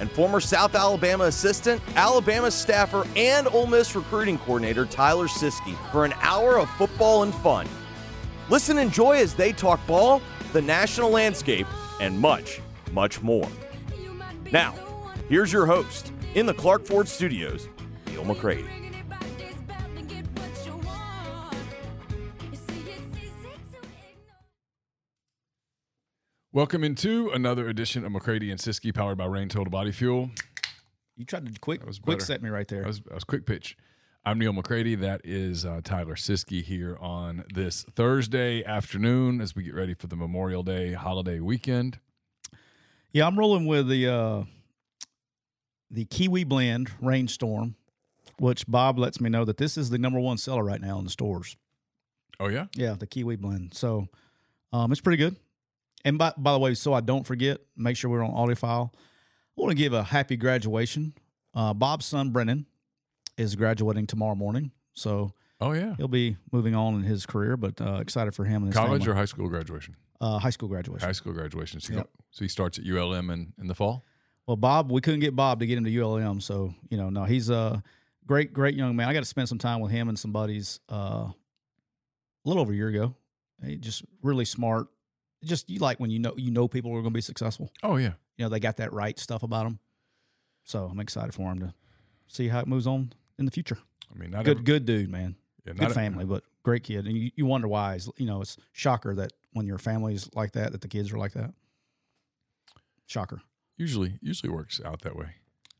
and former South Alabama assistant, Alabama staffer, and Ole Miss recruiting coordinator Tyler Siskey for an hour of football and fun. Listen and enjoy as they talk ball, the national landscape, and much, much more. Now, here's your host in the Clark Ford Studios, Neil McCready. Welcome into another edition of McCready and Siskey, powered by Reign Total Body Fuel. You tried to quick, quick set me right there. That was, that was quick pitch. I'm Neil McCready. That is uh, Tyler Siskey here on this Thursday afternoon as we get ready for the Memorial Day holiday weekend. yeah, I'm rolling with the uh, the Kiwi Blend Reign Storm, which Bob lets me know that this is the number one seller right now in the stores. Oh yeah, Yeah, the Kiwi Blend. So um, it's pretty good. And by, by the way, so I don't forget, make sure we're on audio file. I want to give a happy graduation. Uh, Bob's son Brennan is graduating tomorrow morning, so oh yeah. he'll be moving on in his career. But uh, excited for him and his College family. or high school graduation? uh, high school graduation. High school graduation. So, Yep. so he starts at ULM in, in the fall. Well, Bob, we couldn't get Bob to get him to ULM, so you know, no, he's a great, great young man. I got to spend some time with him and some buddies uh, a little over a year ago. He just really smart. Just you like when you know you know people are going to be successful. Oh yeah. You know, they got that right stuff about them. So I'm excited for him to see how it moves on in the future. I mean, not Good, every- good dude, man. yeah, not Good family, but great kid. And you, you wonder why. Is you know, it's shocker that when your family's like that, that the kids are like that. Shocker. Usually, usually works out that way.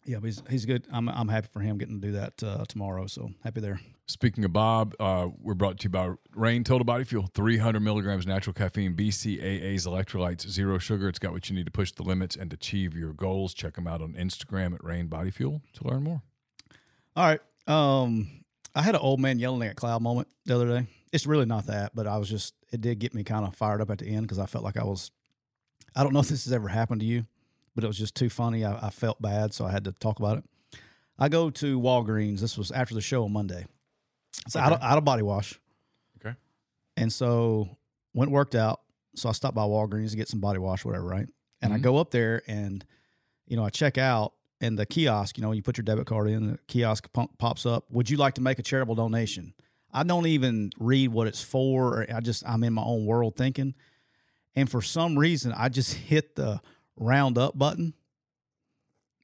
Yeah, but he's he's good. I'm I'm happy for him getting to do that uh, tomorrow. So happy there. Speaking of Bob, uh, we're brought to you by Reign Total Body Fuel. 300 milligrams natural caffeine, BCAAs, electrolytes, zero sugar. It's got what you need to push the limits and achieve your goals. Check them out on Instagram at Reign Body Fuel to learn more. All right. Um, I had an old man yelling at cloud moment the other day. It's really not that, but I was just it did get me kind of fired up at the end because I felt like I was. I don't know if this has ever happened to you, but it was just too funny. I, I felt bad, so I had to talk about it. I go to Walgreens. This was after the show on Monday. It's out, of, out of body wash. Okay. And so went worked out. So I stopped by Walgreens to get some body wash, whatever, right? And I Mhm. go up there and, you know, I check out and the kiosk, you know, you put your debit card in, the kiosk pop- pops up. Would you like to make a charitable donation? I don't even read what it's for. Or I just, I'm in my own world thinking. And for some reason, I just hit the round up button,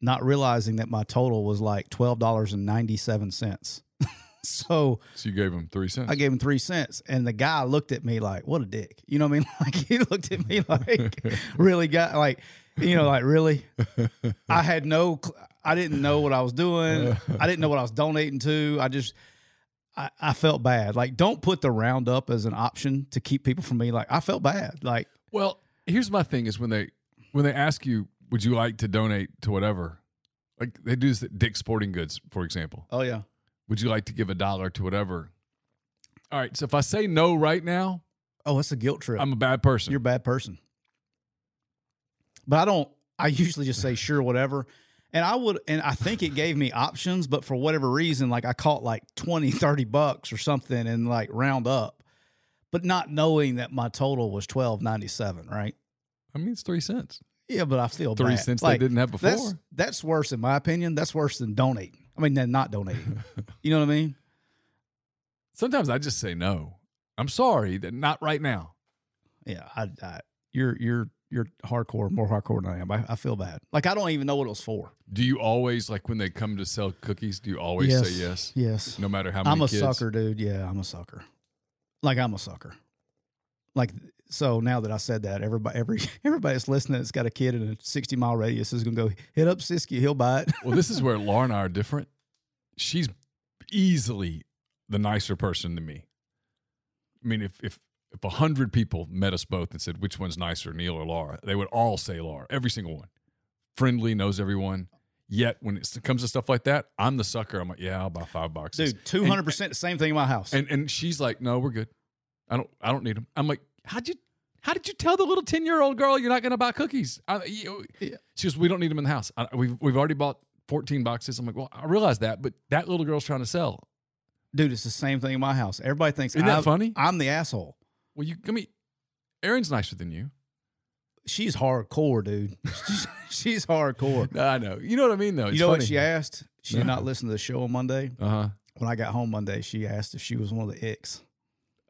not realizing that my total was like $12.97. so, So you gave him three cents. I gave him three cents, and the guy looked at me like, "What a dick!" You know what I mean? Like he looked at me like, "Really, got like, you know, like really." I had no, I didn't know what I was doing. I didn't know what I was donating to. I just, I, I felt bad. Like, don't put the roundup as an option to keep people from me. Like, I felt bad. Like, well, here's my thing: is when they when they ask you, would you like to donate to whatever? Like they do this at Dick's Sporting Goods, for example. oh yeah, Would you like to give a dollar to whatever? All right. So if I say no right now, oh, that's a guilt trip. I'm a bad person. You're a bad person. But I don't, I usually just say sure, whatever. And I would, and I think it gave me options, but for whatever reason, like I caught like 20, 30 bucks or something and like round up. but not knowing that my total was twelve ninety seven, right? I mean, it's three cents. Yeah, but I feel Three bad. cents Like, they didn't have before. That's that's worse in my opinion. That's worse than donating. I mean, than not donating. you know what I mean? Sometimes I just say no. I'm sorry that not right now. Yeah, I, I you're you're you're hardcore, more hardcore than I am. I, I feel bad. Like I don't even know what it was for. Do you always like when they come to sell cookies? Do you always say yes, Yes. no matter how many? I'm a kids? sucker, dude. Yeah, I'm a sucker. Like I'm a sucker. Like so now that I said that, everybody every everybody that's listening that's got a kid in a 60 mile radius is gonna go hit up Siskey, he'll buy it. Well, this is where Laura and I are different. She's easily the nicer person than me. I mean, if if if a hundred people met us both and said which one's nicer, Neil or Laura, they would all say Laura. Every single one. Friendly, knows everyone. Yet when it comes to stuff like that, I'm the sucker. I'm like, yeah, I'll buy five boxes. Dude, two hundred percent the same thing in my house. And and she's like, no, we're good. I don't I don't need them. I'm like, how'd you how did you tell the little ten year old girl you're not going to buy cookies? I, you, Yeah. She goes, we don't need them in the house. I, we've we've already bought 14 boxes. I'm like, well, I realize that, but that little girl's trying to sell. Dude, it's the same thing in my house. Everybody thinks Isn't that I'm, funny? I'm the asshole. Well, you, I mean, Erin's nicer than you. She's hardcore, dude. she's, hardcore. I know. You know what I mean, though. It's you know what she asked? She did not listen to the show on Monday. Uh huh. When I got home Monday, she asked if she was one of the icks.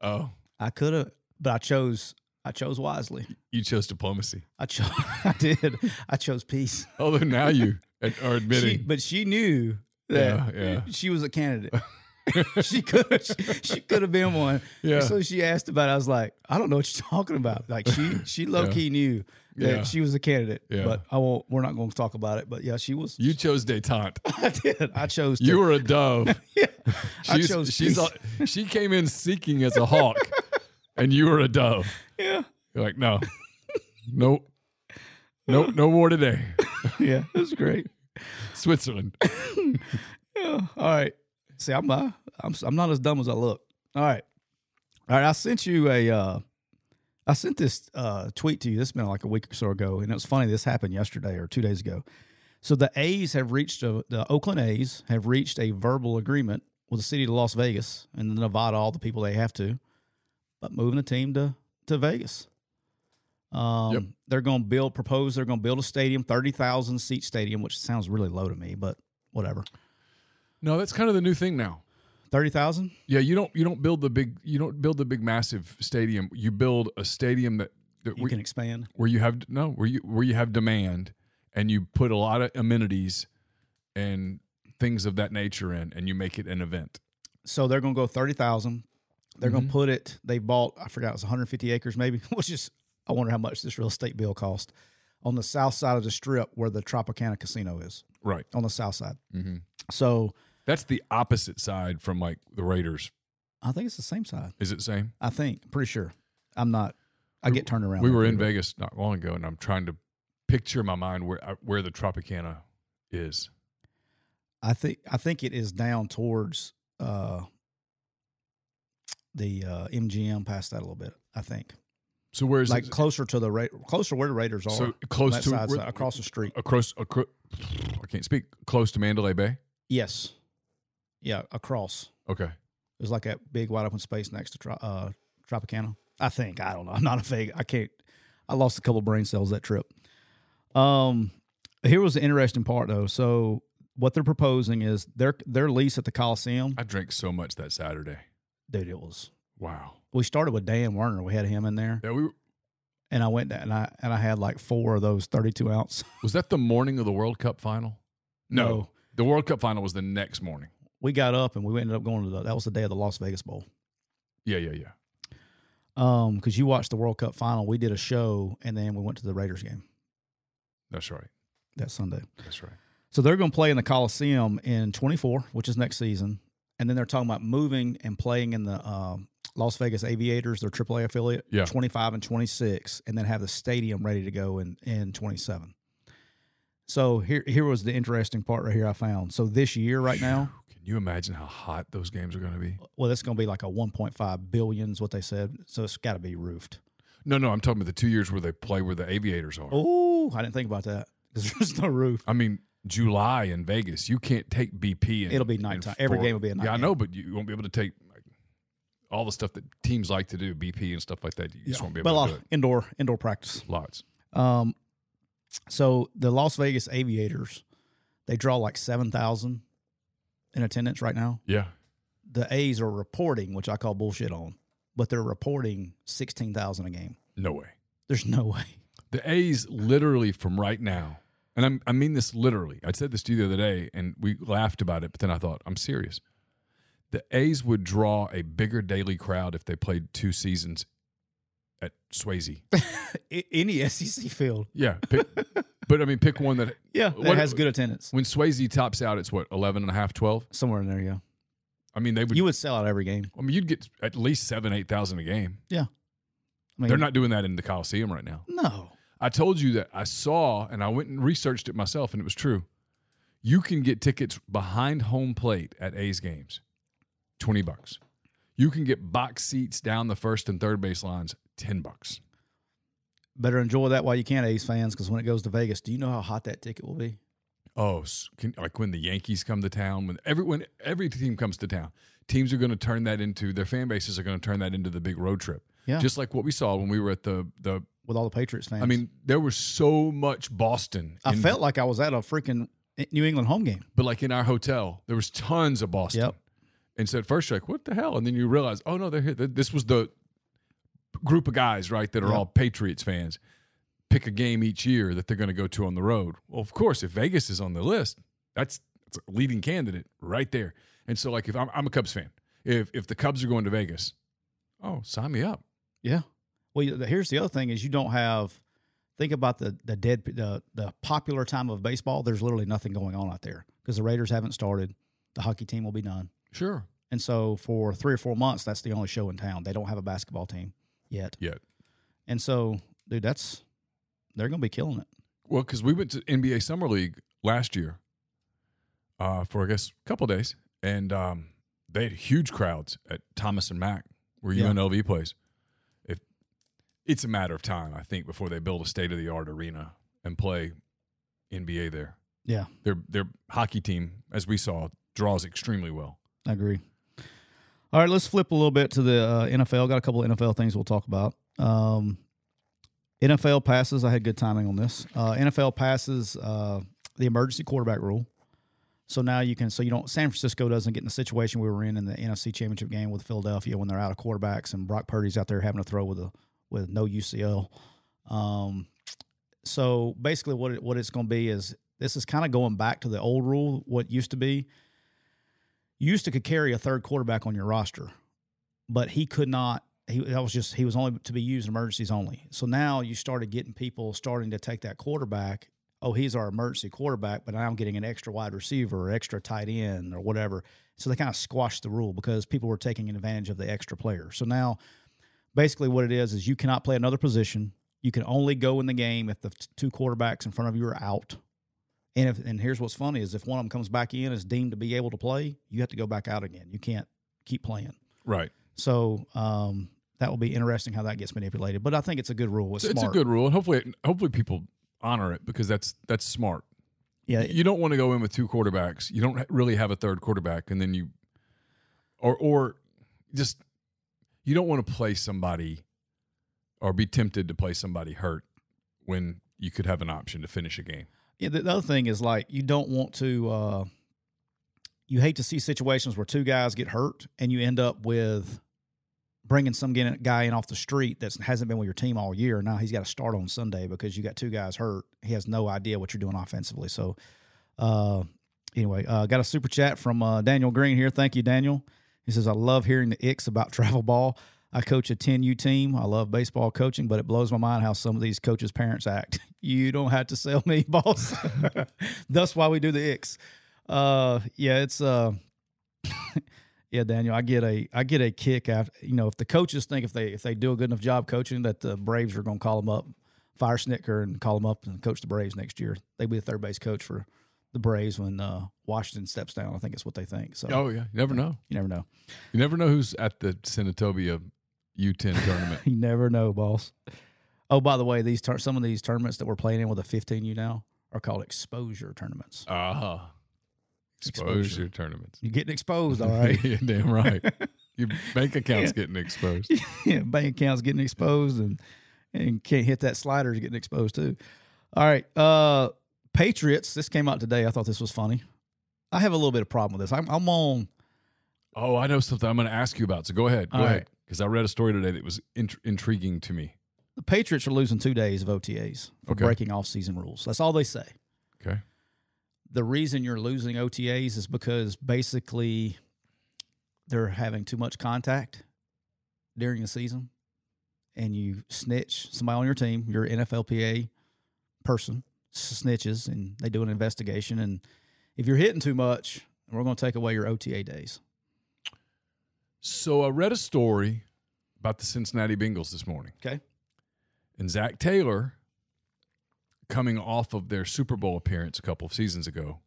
Oh, I could have, but I chose. I chose wisely. you chose diplomacy. I chose. I did. I chose peace. Although now you are She, admitting. but she knew that Yeah, yeah. she was a candidate. she could. She, she could have been one. Yeah. So she asked about. it. I was like, I don't know what you're talking about. Like she, she low key knew that Yeah. she was a candidate. Yeah. But I won't. We're not going to talk about it. But yeah, she was. you chose detente. I did. I chose. To, You were a dove. Yeah. I chose she's a, she came in seeking as a hawk, and you were a dove. yeah. You're like, no, nope, nope, no more today. Yeah. It was great. Switzerland. Yeah. All right. See, I'm uh, I'm I'm not as dumb as I look. All right. All right. I sent you a uh, I sent this uh, tweet to you. This has been like a week or so ago, and it was funny. This happened yesterday or two days ago. So the A's have reached a, the Oakland A's have reached a verbal agreement with the city of Las Vegas and the Nevada, all the people they have to, but moving the team to to Vegas. Um, yep. They're going to build, propose, they're going to build a stadium, 30,000 seat stadium, which sounds really low to me, but whatever. No, that's kind of the new thing now. 30,000? Yeah. You don't, you don't build the big, you don't build the big massive stadium. You build a stadium that, that you can expand where you have, no, where you, where you have demand and you put a lot of amenities and things of that nature in, and you make it an event. So they're going to go 30,000, they're mm-hmm. going to put it. They bought. I forgot it was 150 acres, maybe. Which is, I wonder how much this real estate bill cost on the south side of the strip where the Tropicana Casino is. Right on the south side. Mm-hmm. So that's the opposite side from like the Raiders. I think it's the same side. Is it the same? I think. Pretty sure. I'm not. I get turned around. We were in Vegas not long ago, and I'm trying to picture in my mind where uh, where the Tropicana is. I think I think it is down towards uh, the uh, MGM past that a little bit. I think. So where is like it? closer to the Ra- closer where the Raiders are. So close to side, side, across the street. across, across I can't speak. Close to Mandalay Bay. Yes. Yeah, across. Okay. It was like that big wide open space next to uh, Tropicana. I think. I don't know. I'm not a fake. I can't. I lost a couple brain cells that trip. Um, here was the interesting part though. So what they're proposing is their their lease at the Coliseum. I drank so much that Saturday. Dude, it was. Wow. We started with Dan Werner. We had him in there, Yeah, we were, and I went down and I and I had like four of those 32 ounce. was that the morning of the World Cup final? No. The World Cup final was the next morning. We got up and we ended up going to the. That was the day of the Las Vegas Bowl. Yeah, yeah, yeah. Um, because you watched the World Cup final, we did a show and then we went to the Raiders game That's right. that Sunday. That's right. So they're going to play in the Coliseum in 24, which is next season, and then they're talking about moving and playing in the um, Las Vegas Aviators, their AAA affiliate, Yeah. 25 and 26, and then have the stadium ready to go in in 27. So here here was the interesting part right here I found. So this year right now, Can you imagine how hot those games are going to be? well, it's going to be like a 1.5 billion is what they said. So it's got to be roofed. No, no, I'm talking about the two years where they play where the aviators are. Oh, I didn't think about that because there's no roof. I mean, July in Vegas, you can't take BP. And, It'll be nighttime. Every game will be a night Yeah, I know, but you won't be able to take like all the stuff that teams like to do, BP and stuff like that. You just won't be but a able lot to of indoor indoor practice. Lots. Um, so the Las Vegas Aviators, they draw like seven thousand in attendance right now. Yeah. The A's are reporting, which I call bullshit on, but they're reporting sixteen thousand a game. No way. There's no way. The A's literally from right now, and I'm, I mean this literally. I said this to you the other day, and we laughed about it, but then I thought, I'm serious. The A's would draw a bigger daily crowd if they played two seasons at Swayze. Any SEC field, Yeah. Pick, but I mean, pick one that yeah, that What- has good attendance. when Swayze tops out, it's what, 11 and a half, 12? Somewhere in there, yeah. I mean, they would, You would sell out every game. I mean, you'd get at least seven, 8,000 a game. I mean, They're not doing that in the Coliseum right now. No, I told you that I saw and I went and researched it myself, and it was true. You can get tickets behind home plate at A's games, twenty bucks. You can get box seats down the first and third base lines, ten bucks. better enjoy that while you can, A's fans, because when it goes to Vegas, do you know how hot that ticket will be? Oh, can, like when the Yankees come to town, when every when every team comes to town, teams are going to turn that into their fan bases are going to turn that into the big road trip. Yeah. just like what we saw when we were at the the. With all the Patriots fans. I mean, there was so much Boston. I in- felt like I was at a freaking New England home game. but like in our hotel, there was tons of Boston. Yep. And so at first you're like, what the hell? And then you realize, oh no, they're here. This was the group of guys, right, that are Yep. all Patriots fans. Pick a game each year that they're going to go to on the road. Well, of course, if Vegas is on the list, that's, that's a leading candidate right there. And so, like, if I'm, I'm a Cubs fan, if if the Cubs are going to Vegas, oh, sign me up. Yeah. Well, here's the other thing: is you don't have. Think about the the dead the the popular time of baseball. There's literally nothing going on out there because the Raiders haven't started. The hockey team will be done, Sure. and so for three or four months, that's the only show in town. They don't have a basketball team yet, Yet. and so dude, that's they're going to be killing it. Well, because we went to NBA Summer League last year uh, for I guess a couple days, and um, they had huge crowds at Thomas and Mack, where Yeah. UNLV plays. It's a matter of time, I think, before they build a state of the art arena and play NBA there. Yeah, Their their hockey team, as we saw, draws extremely well. I agree. All right, let's flip a little bit to the uh, NFL. Got a couple of NFL things we'll talk about. Um, NFL passes. I had good timing on this. Uh, NFL passes uh, the emergency quarterback rule. So now you can, so you don't, San Francisco doesn't get in the situation we were in in the NFC Championship game with Philadelphia when they're out of quarterbacks and Brock Purdy's out there having to throw with a with no UCL. Um, so basically, what it, what it's going to be is this is kind of going back to the old rule. What used to be, you used to could carry a third quarterback on your roster, but he could not. He that was just he was only to be used in emergencies only. So now you started getting people starting to take that quarterback. Oh, he's our emergency quarterback, but now I'm getting an extra wide receiver or extra tight end or whatever. So they kind of squashed the rule because people were taking advantage of the extra player. So now, basically, what it is is you cannot play another position. You can only go in the game if the two quarterbacks in front of you are out. And if and here's what's funny is if one of them comes back in is deemed to be able to play, you have to go back out again. You can't keep playing. Right. So um, that will be interesting how that gets manipulated. But I think it's a good rule. It's, It's, it's a good rule, and hopefully, hopefully people honor it because that's that's smart. yeah. you don't want to go in with two quarterbacks. You don't really have a third quarterback, and then you, or or just you don't want to play somebody, or be tempted to play somebody hurt when you could have an option to finish a game. Yeah, the, the other thing is like you don't want to. Uh, you hate to see situations where two guys get hurt and you end up with bringing some guy guy in off the street that hasn't been with your team all year. Now he's got to start on Sunday because you got two guys hurt. He has no idea what you're doing offensively. So, uh, anyway, uh, got a super chat from uh, Daniel Green here. Thank you, Daniel. He says, I love hearing the icks about travel ball. I coach a 10U team. I love baseball coaching, but it blows my mind how some of these coaches' parents act. You don't have to sell me, boss. That's why we do the icks. Uh, yeah, it's uh, yeah, Daniel. I get a I get a kick after you know if the coaches think if they if they do a good enough job coaching that the Braves are going to call them up, fire Snitker and call them up and coach the Braves next year. They'll be the third base coach for the Braves when uh, Washington steps down. I think it's what they think. So Oh yeah, you never know. you never know. You never know who's at the Senatobia U10 tournament. You never know, boss. Oh, by the way, these tur- some of these tournaments that we're playing in with a 15U now are called exposure tournaments. Ah, Exposure. exposure tournaments. You're getting exposed, all right. yeah, damn right. Your bank account's getting exposed. yeah, bank accounts getting exposed and and can't hit that slider's getting exposed too. All right. Uh Patriots, this came out today. I thought this was funny. I have a little bit of problem with this. I'm, I'm on Oh, I know something I'm going to ask you about. So go ahead. Go All ahead. right. Because I read a story today that was int- intriguing to me. the Patriots are losing two days of OTAs for Okay. breaking off season rules. That's all they say. Okay. The reason you're losing OTAs is because basically they're having too much contact during the season and you snitch somebody on your team, your NFLPA person snitches and they do an investigation and if you're hitting too much, we're going to take away your OTA days. So I read a story about the Cincinnati Bengals this morning. Okay. And Zac Taylor, coming off of their Super Bowl appearance a couple of seasons ago,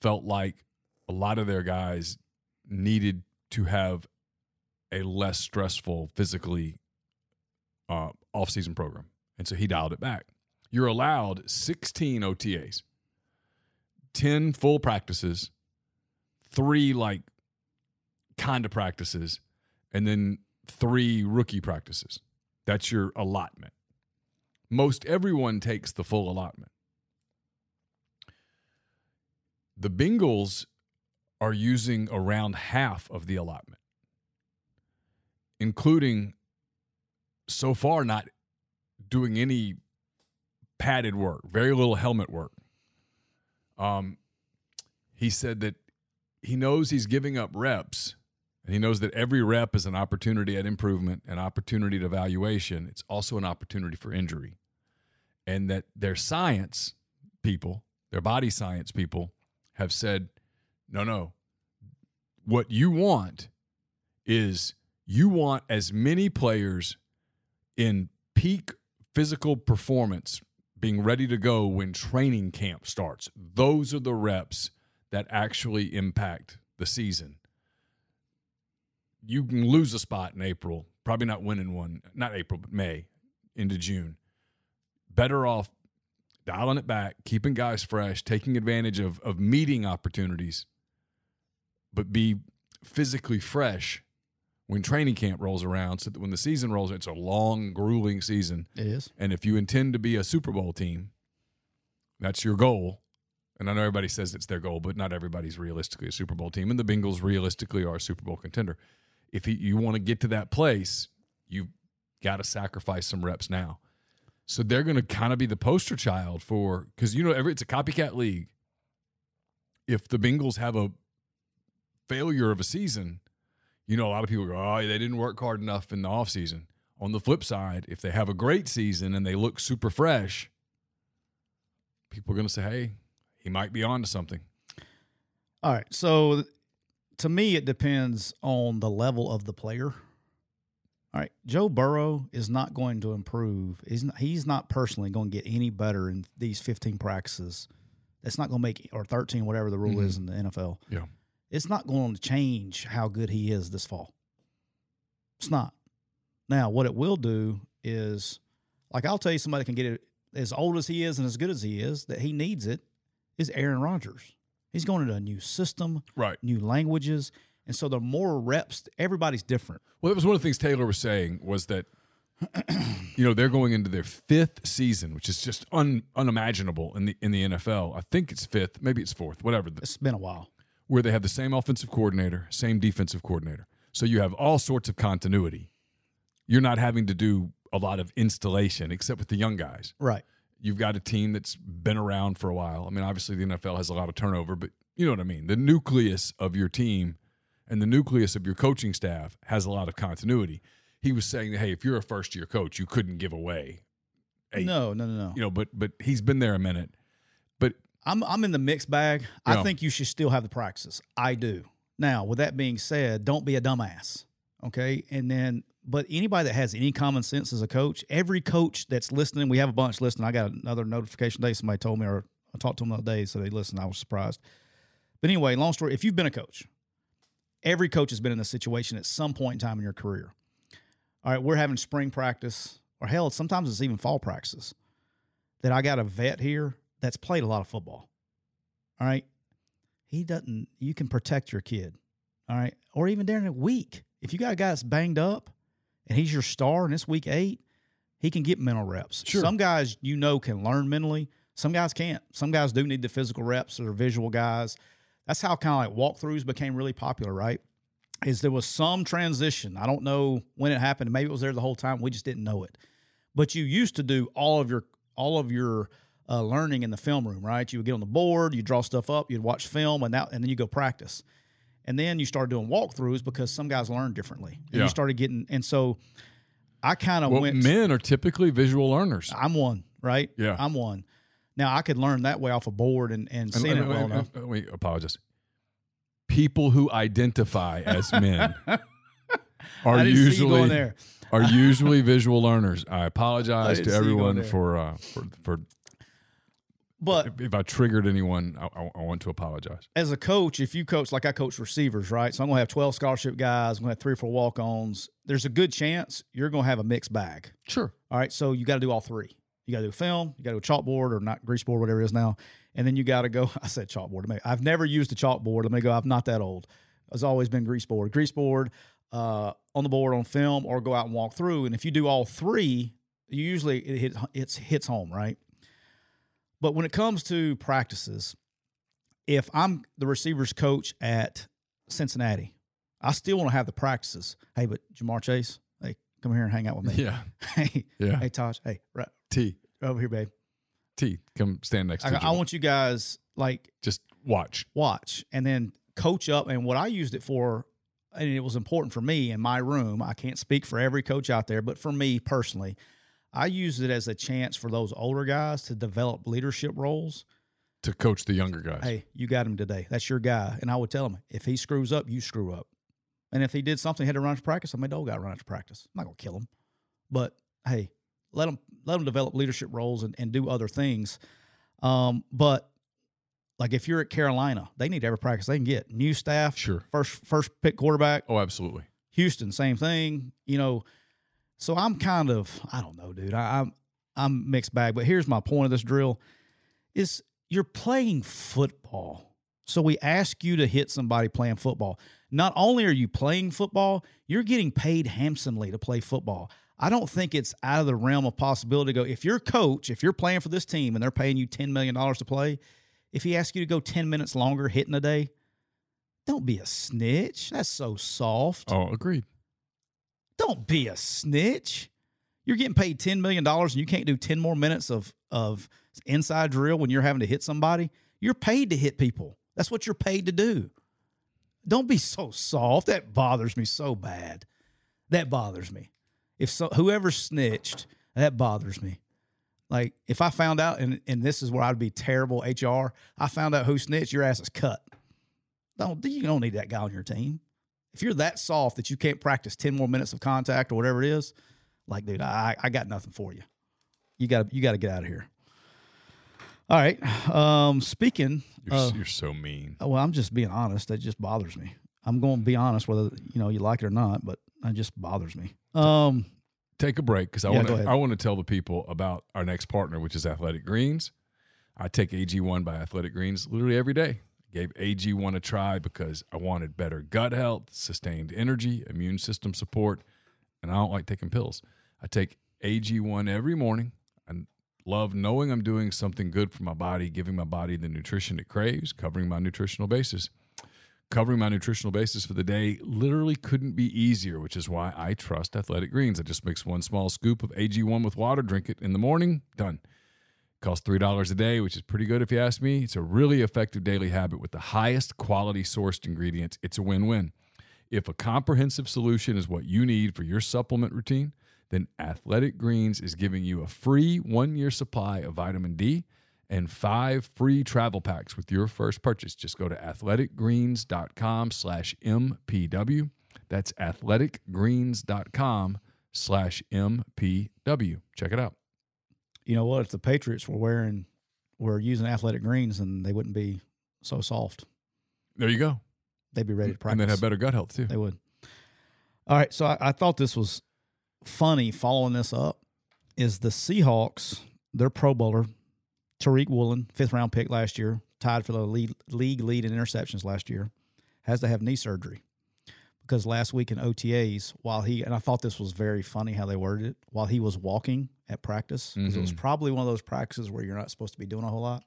felt like a lot of their guys needed to have a less stressful physically uh, off-season program, and so he dialed it back. You're allowed 16 OTAs, 10 full practices, three like kind of practices, and then three rookie practices. That's your allotment. Most everyone takes the full allotment. The Bengals are using around half of the allotment, including so far not doing any padded work, very little helmet work. Um, he said that he knows he's giving up reps and he knows that every rep is an opportunity at improvement, an opportunity at evaluation. It's also an opportunity for injury. And that their science people, their body science people, have said, no, no. What you want is you want as many players in peak physical performance being ready to go when training camp starts. Those are the reps that actually impact the season you can lose a spot in April, probably not winning one, not April, but May into June. Better off dialing it back, keeping guys fresh, taking advantage of, of meeting opportunities, but be physically fresh when training camp rolls around so that when the season rolls, it's a long, grueling season. It is. And if you intend to be a Super Bowl team, that's your goal. And I know everybody says it's their goal, but not everybody's realistically a Super Bowl team. And the Bengals realistically are a Super Bowl contender. If you- want to get to that place, you've got to sacrifice some reps now. So they're going to kind of be the poster child for because you know every it's a copycat league. If the Bengals have a failure of a season, you know a lot of people go, "Oh, they didn't work hard enough in the offseason. On the flip side, if they have a great season and they look super fresh, people are going to say, "Hey, he might be on to something." All right. So to me, it depends on the level of the player. All right. Joe Burrow is not going to improve. He's not, he's not personally going to get any better in these 15 practices. That's not going to make, or 13, whatever the rule mm-hmm. is in the NFL. Yeah. It's not going to change how good he is this fall. It's not. Now, what it will do is, like, I'll tell you somebody can get it as old as he is and as good as he is, that he needs it, is Aaron Rodgers. He's going into a new system, Right. new languages. And so the more reps, everybody's different. Well, that was one of the things Taylor was saying was that you know they're going into their fifth season, which is just un, unimaginable in the in the NFL. I think it's fifth, maybe it's fourth, whatever. It's been a while. Where they have the same offensive coordinator, same defensive coordinator. So you have all sorts of continuity. You're not having to do a lot of installation, except with the young guys. Right. You've got a team that's been around for a while. I mean, obviously the NFL has a lot of turnover, but you know what I mean. The nucleus of your team and the nucleus of your coaching staff has a lot of continuity. He was saying that hey, if you're a first year coach, you couldn't give away eight. No, no, no, no. You know, but but he's been there a minute. I'm I'm in the mixed bag. I think you should still have the practices. I do. Now, with that being said, don't be a dumbass. Okay. And then but anybody that has any common sense as a coach, every coach that's listening, we have a bunch listening. I got another notification today. Somebody told me or I talked to them the other day, so they listened. I was surprised. But anyway, long story, if you've been a coach, every coach has been in this situation at some point in time in your career. All right, we're having spring practice, or hell, sometimes it's even fall practices. That I got a vet here that's played a lot of football. All right. He doesn't, you can protect your kid. All right. Or even during a week. If you got a guy that's banged up and he's your star and it's week eight, he can get mental reps. Sure. Some guys you know can learn mentally. Some guys can't. Some guys do need the physical reps or visual guys. That's how kind of like walkthroughs became really popular, right? Is there was some transition. I don't know when it happened. Maybe it was there the whole time. We just didn't know it. But you used to do all of your all of your uh, learning in the film room, right? You would get on the board, you draw stuff up, you'd watch film, and that, and then you go practice. And then you started doing walkthroughs because some guys learn differently. And Yeah. you started getting, and so I kind of Well, went. men are typically visual learners. I'm one, right? Yeah. I'm one. Now I could learn that way off a board and, and And- seeing it well and- enough. and- wait, apologize. People who identify as men are didn't see you usually going there. are usually visual learners. I apologize didn't to see you going everyone for uh, for for But if, if I triggered anyone. I, I, I want to apologize. as a coach, if you coach like I coach receivers, right? So I'm gonna have 12 scholarship guys. I'm gonna have three or four walk-ons. There's a good chance you're gonna have a mixed bag. Sure. All right, so you got to do all three. You got to do film, you got to do chalkboard or not grease board, whatever it is now, and then you got to go. I said chalkboard. I've never used a chalkboard. Let me go. I'm not that old. It's always been grease board, grease board uh, on the board on film, or go out and walk through. And if you do all three, you usually it hit, it's hits home, right? But when it comes to practices, if I'm the receivers coach at Cincinnati, I still want to have the practices. Hey, but Ja'Marr Chase, hey, come here and hang out with me. Yeah. Hey, Yeah. hey, Tosh. Hey, right T over here, babe. T. Come stand next to I. I want you guys like Just watch. watch and then coach up. And what I used it for, and it was important for me in my room. I can't speak for every coach out there, but for me personally, I use it as a chance for those older guys to develop leadership roles. to coach the younger guys. Hey, you got him today. That's your guy. And I would tell him if he screws up, you screw up. And if he did something, he had to run to practice. I made the old guy run to practice. I'm not gonna kill him, but hey, let him let him develop leadership roles and, and do other things. Um, but like if you're at Carolina, they need every practice they can get. New staff, Sure. first first pick quarterback. Oh, absolutely. Houston, same thing. You know, so I'm kind of I don't know, dude. I, I'm I'm mixed bag. But here's my point of this drill: is you're playing football. So we ask you to hit somebody playing football. Not only are you playing football, you're getting paid handsomely to play football. I don't think it's out of the realm of possibility to go. If you're coach, if you're playing for this team and they're paying you $10 million to play, if he asks you to go 10 minutes longer hitting a day, don't be a snitch. That's so soft. Oh, agreed. Don't be a snitch. You're getting paid $10 million and you can't do 10 more minutes of, of inside drill when you're having to hit somebody. You're paid to hit people. That's what you're paid to do. Don't be so soft. That bothers me so bad. That bothers me. If so, whoever snitched, that bothers me. Like if I found out, and, and this is where I'd be terrible HR, I found out who snitched, your ass is cut. Don't you don't need that guy on your team. If you're that soft that you can't practice 10 more minutes of contact or whatever it is, like, dude, I, I got nothing for you. You gotta you got to get out of here. All right. Um, speaking, You're, uh, you're so mean. well, I'm just being honest. That just bothers me. I'm going to be honest, whether you know you like it or not, but it just bothers me. Um, Take a break because I Yeah, want. I want to tell the people about our next partner, which is Athletic Greens. I take AG1 by Athletic Greens literally every day. Gave AG1 a try because I wanted better gut health, sustained energy, immune system support, and I don't like taking pills. I take AG1 every morning. I love knowing I'm doing something good for my body, giving my body the nutrition it craves, covering my nutritional basis. Covering my nutritional basis for the day literally couldn't be easier, which is why I trust Athletic Greens. I just mix one small scoop of AG1 with water, drink it in the morning, done. Costs $3 a day, which is pretty good if you ask me. It's a really effective daily habit with the highest quality sourced ingredients. It's a win win. If a comprehensive solution is what you need for your supplement routine, then Athletic Greens is giving you a free one year supply of vitamin D and five free travel packs with your first purchase. Just go to athleticgreens.com slash MPW. That's athleticgreens.com slash MPW. Check it out. You know what? If the Patriots were wearing were using athletic greens, then they wouldn't be so soft. There you go. They'd be ready to practice. And they'd have better gut health too. They would. All right, so I, I thought this was funny. Following this up is the Seahawks. Their Pro Bowler Tariq Woolen, fifth round pick last year, tied for the lead, league lead in interceptions last year, has to have knee surgery. Because last week in OTAs, while he and I thought this was very funny how they worded it, while he was walking at practice, because it was mm-hmm. probably one of those practices where you're not supposed to be doing a whole lot.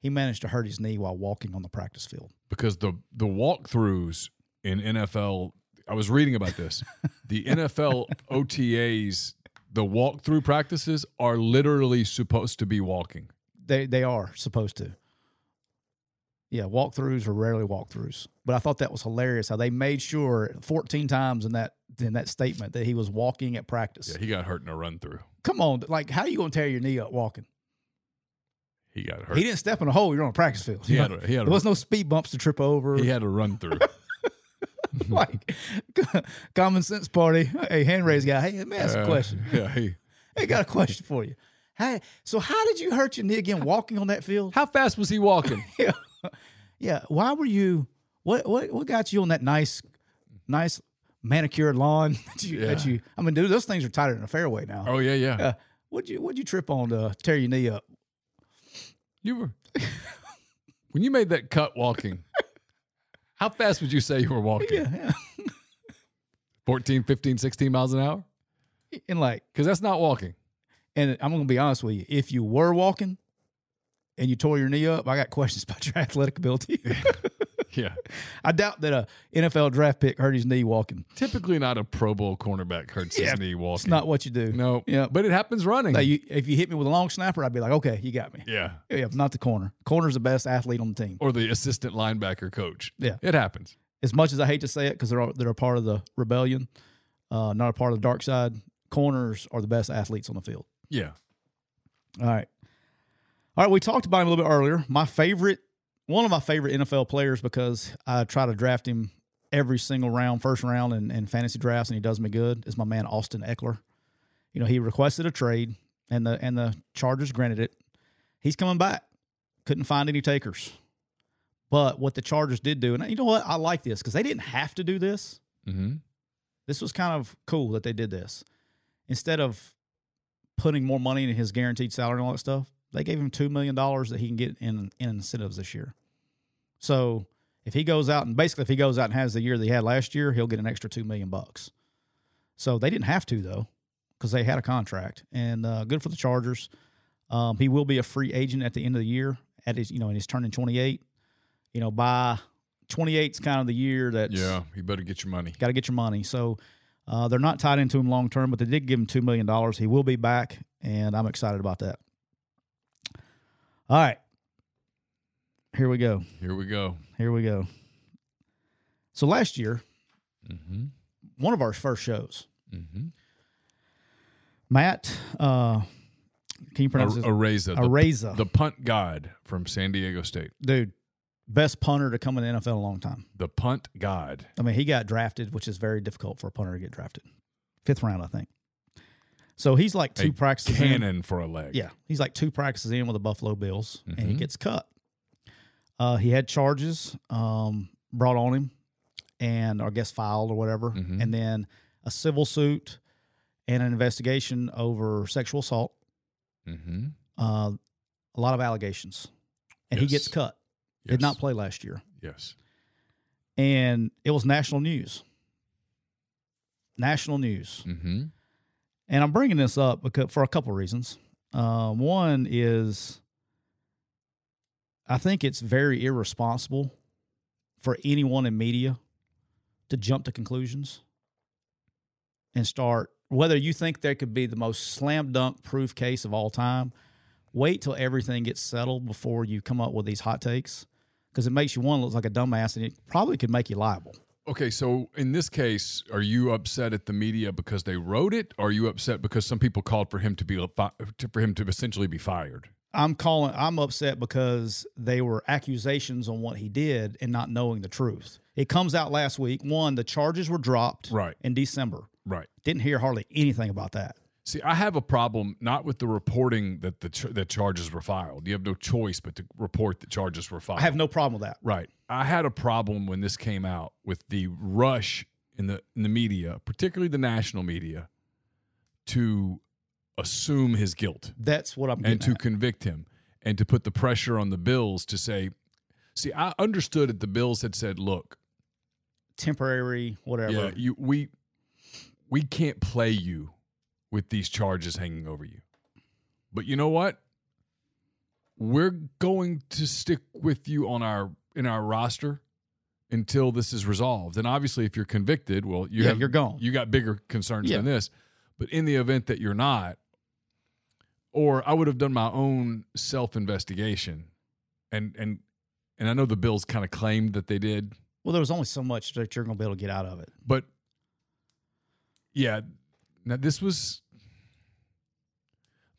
He managed to hurt his knee while walking on the practice field. because the the walkthroughs in NFL. I was reading about this. the NFL OTAs, the walkthrough practices are literally supposed to be walking. They they are supposed to. Yeah, walkthroughs are rarely walkthroughs. But I thought that was hilarious how they made sure 14 times in that in that statement that he was walking at practice. Yeah, he got hurt in a run through. Come on, like how are you gonna tear your knee up walking? He got hurt. He didn't step in a hole. You're on a practice field. He had a- he had a- there was no speed bumps to trip over. He had a run through. like common sense party. Hey, hand raise guy. Hey, let me ask a Uh, question. Yeah, he. Hey, got a question for you. Hey, so how did you hurt your knee again walking on that field? How fast was he walking? yeah, yeah. Why were you? What what what got you on that nice, nice manicured lawn that you that you? I mean, dude, those things are tighter than a fairway now. Oh yeah, yeah. Uh, what'd you what'd you trip on to tear your knee up? You were when you made that cut walking. How fast would you say you were walking? Yeah, 14, 15, 16 miles an hour? yeah. and like, Because that's not walking. and I'm gonna be honest with you. If you were walking and you tore your knee up, I got questions about your athletic ability. Yeah. I doubt that a NFL draft pick hurt his knee walking. Typically not a Pro Bowl cornerback hurts Yeah, his knee walking. It's not what you do. No. Yeah. But it happens running. Like you, if you hit me with a long snapper, I'd be like, okay, you got me. yeah. Yeah, not the corner. Corner's the best athlete on the team. Or the assistant linebacker coach. Yeah. It happens. As much as I hate to say it, because they're they're a part of the rebellion, uh, not a part of the dark side. Corners are the best athletes on the field. Yeah. All right, all right. We talked about him a little bit earlier. My favorite, one of my favorite NFL players, because I try to draft him every single round, first round, and in, fantasy drafts, and he does me good. Is my man Austin Ekeler. You know, he requested a trade, and the and the Chargers granted it. He's coming back. Couldn't find any takers. But what the Chargers did do, and you know what, I like this because they didn't have to do this. Mm-hmm. This was kind of cool that they did this. Instead of putting more money in his guaranteed salary and all that stuff, they gave him two million dollars that he can get in in incentives this year. So if he goes out and basically if he goes out and has the year that he had last year, he'll get an extra two million bucks. So they didn't have to though, because they had a contract and uh, good for the Chargers. Um, he will be a free agent at the end of the year. At his, you know, and he's turning twenty eight. You know, by twenty eight is kind of the year that Yeah. You better get your money. got to get your money. So uh, they're not tied into him long term, but they did give him two million dollars. He will be back, and I'm excited about that. All right, here we go. Here we go. Here we go. So last year, Mm-hmm. one of our first shows, Mm-hmm. Matt, uh, can you pronounce this? Araiza. the- Araiza, The punt god from San Diego State. dude, best punter to come in the NFL in a long time. The punt god. I mean, he got drafted, which is very difficult for a punter to get drafted. Fifth round, I think. So he's like two A practices in. Cannon for a leg. Yeah, he's like two practices in with the Buffalo Bills, and he Mhm. gets cut. Uh, he had charges um, brought on him, and I guess filed or whatever, Mhm. and then a civil suit and an investigation over sexual assault. Mm-hmm. Uh, a lot of allegations, and he gets cut. Yes. Did not play last year, Yes. and it was national news. National news. Mm-hmm. And I'm bringing this up because for a couple reasons. Uh, one is I think it's very irresponsible for anyone in media to jump to conclusions and start whether you think there could be the most slam dunk proof case of all time. Wait till everything gets settled before you come up with these hot takes because it makes you one look like a dumbass and it probably could make you liable. Okay, so in this case, are you upset at the media because they wrote it? Or are you upset because some people called for him to be for him to essentially be fired? I'm calling. I'm upset because they were accusations on what he did and not knowing the truth. It comes out last week. One, the charges were dropped Right. in December. Right. Didn't hear hardly anything about that. See, I have a problem not with the reporting that the ch- that charges were filed. You have no choice but to report that charges were filed. I have no problem with that. Right. I had a problem when this came out with the rush in the in the media, particularly the national media, to assume his guilt That's what I'm and to at. convict him and to put the pressure on the Bills to say, see, I understood that the Bills had said, look, temporary, whatever. Yeah, you we we can't play you with these charges hanging over you. But you know what? We're going to stick with you on our in our roster until this is resolved. And obviously, if you're convicted, well, you Yeah, have, you're gone. You got bigger concerns Yeah. than this. But in the event that you're not, or I would have done my own self investigation, and and and I know the Bills kind of claimed that they did, Well, there was only so much that you're going to be able to get out of it. but yeah, now this was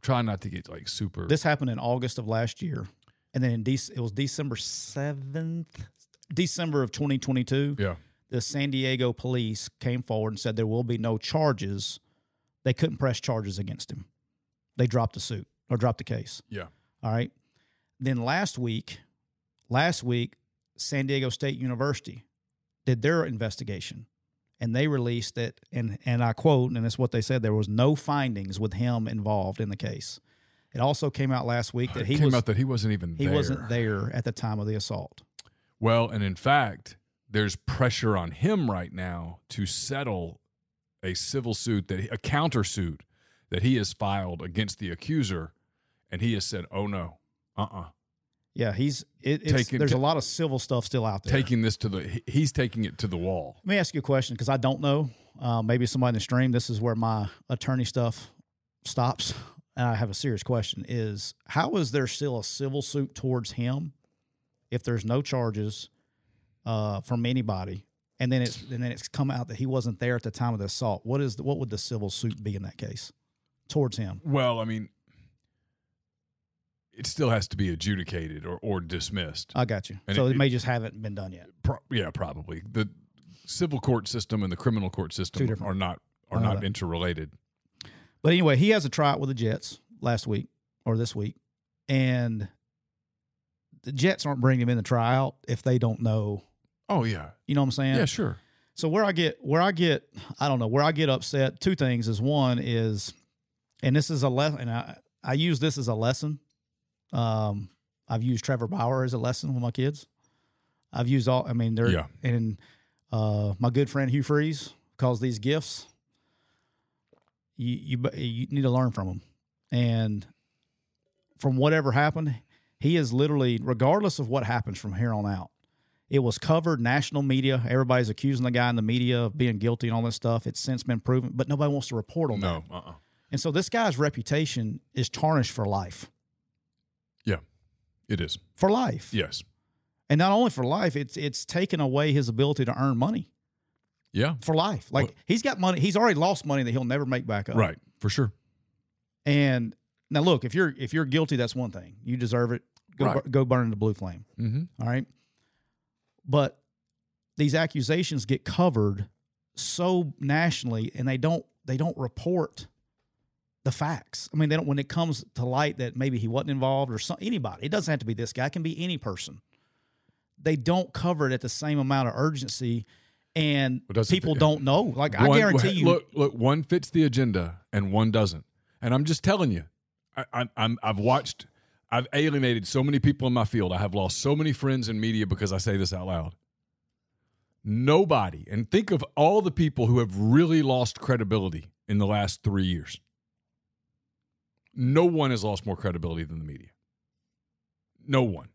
trying not to get like super. This happened in August of last year, and then in Dec- it was December seventh, December of 2022. yeah, The San Diego police came forward and said there will be no charges. They couldn't press charges against him. They dropped the suit or dropped the case. yeah, All right. Then last week, last week, San Diego State University did their investigation and they released it and and I quote, and it's what they said, there was no findings with him involved in the case. It also came out last week that he came was out that he wasn't even he there. wasn't there at the time of the assault. Well, and in fact, there's pressure on him right now to settle a civil suit that a countersuit that he has filed against the accuser, and he has said, "Oh no, uh, uh Yeah, he's it, Taking- there's a lot of civil stuff still out there. taking this to the he's taking it to the wall." Let me ask you a question because I don't know. Uh, maybe somebody in the stream. This is where my attorney stuff stops. And I have a serious question: Is how is there still a civil suit towards him if there's no charges uh, from anybody, and then it's and then it's come out that he wasn't there at the time of the assault? What is the, what would the civil suit be in that case towards him? Well, I mean, it still has to be adjudicated or or dismissed. I got you. And so it- it, may just haven't been done yet. Pro- yeah, probably the civil court system and the criminal court system are not are not that. interrelated. But anyway, he has a tryout with the Jets last week or this week, and the Jets aren't bringing him in the tryout if they don't know. Oh yeah, You know what I'm saying? yeah, sure. So where I get where I get I don't know where I get upset. Two things is one is, and this is a lesson. And I I use this as a lesson. Um, I've used Trevor Bauer as a lesson with my kids. I've used all. I mean, they're Yeah. and uh, my good friend Hugh Freeze calls these gifts. You you you need to learn from them, and from whatever happened, he is literally regardless of what happens from here on out. It was covered national media. Everybody's accusing the guy in the media of being guilty and all this stuff. It's since been proven, but nobody wants to report on that. No, uh, uh And so this guy's reputation is tarnished for life. It is. For life. Yes, And not only for life, it's it's taken away his ability to earn money yeah, for life. Like Well- he's got money, he's already lost money that he'll never make back up. right for sure. And now look, if you're if you're guilty, that's one thing. You deserve it. Go Right. bur- go burn in the blue flame. Mm-hmm. All right. But these accusations get covered so nationally and they don't they don't report the facts. I mean, they don't when it comes to light that maybe he wasn't involved or some, anybody. It doesn't have to be this guy, it can be any person. They don't cover it at the same amount of urgency and doesn't people don't know. Like I guarantee you Look, look, one fits the agenda and one doesn't. And I'm just telling you, I, I, I'm I've watched, I've alienated so many people in my field. I have lost so many friends in media because I say this out loud. Nobody, and think of all the people who have really lost credibility in the last three years. No one has lost more credibility than the media. No one.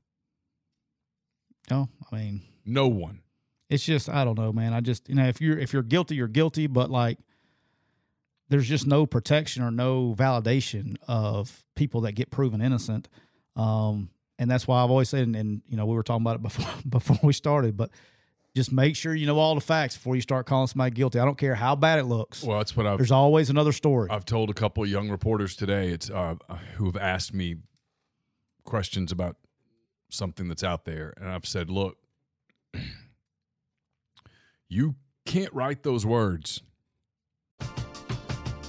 No, I mean, No one. it's just I don't know, man. I just you know if you're if you're guilty, you're guilty, but like there's just no protection or no validation of people that get proven innocent. Um, and that's why I've always said, and, and you know we were talking about it before before we started, but just make sure you know all the facts before you start calling somebody guilty. I don't care how bad it looks. Well, that's what I've There's always another story. I've told a couple of young reporters today. It's uh, who have asked me questions about something that's out there, and I've said, "Look, you can't write those words.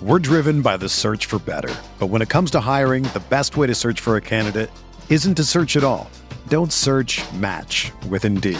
We're driven by the search for better. But when it comes to hiring, the best way to search for a candidate isn't to search at all. Don't search match with Indeed.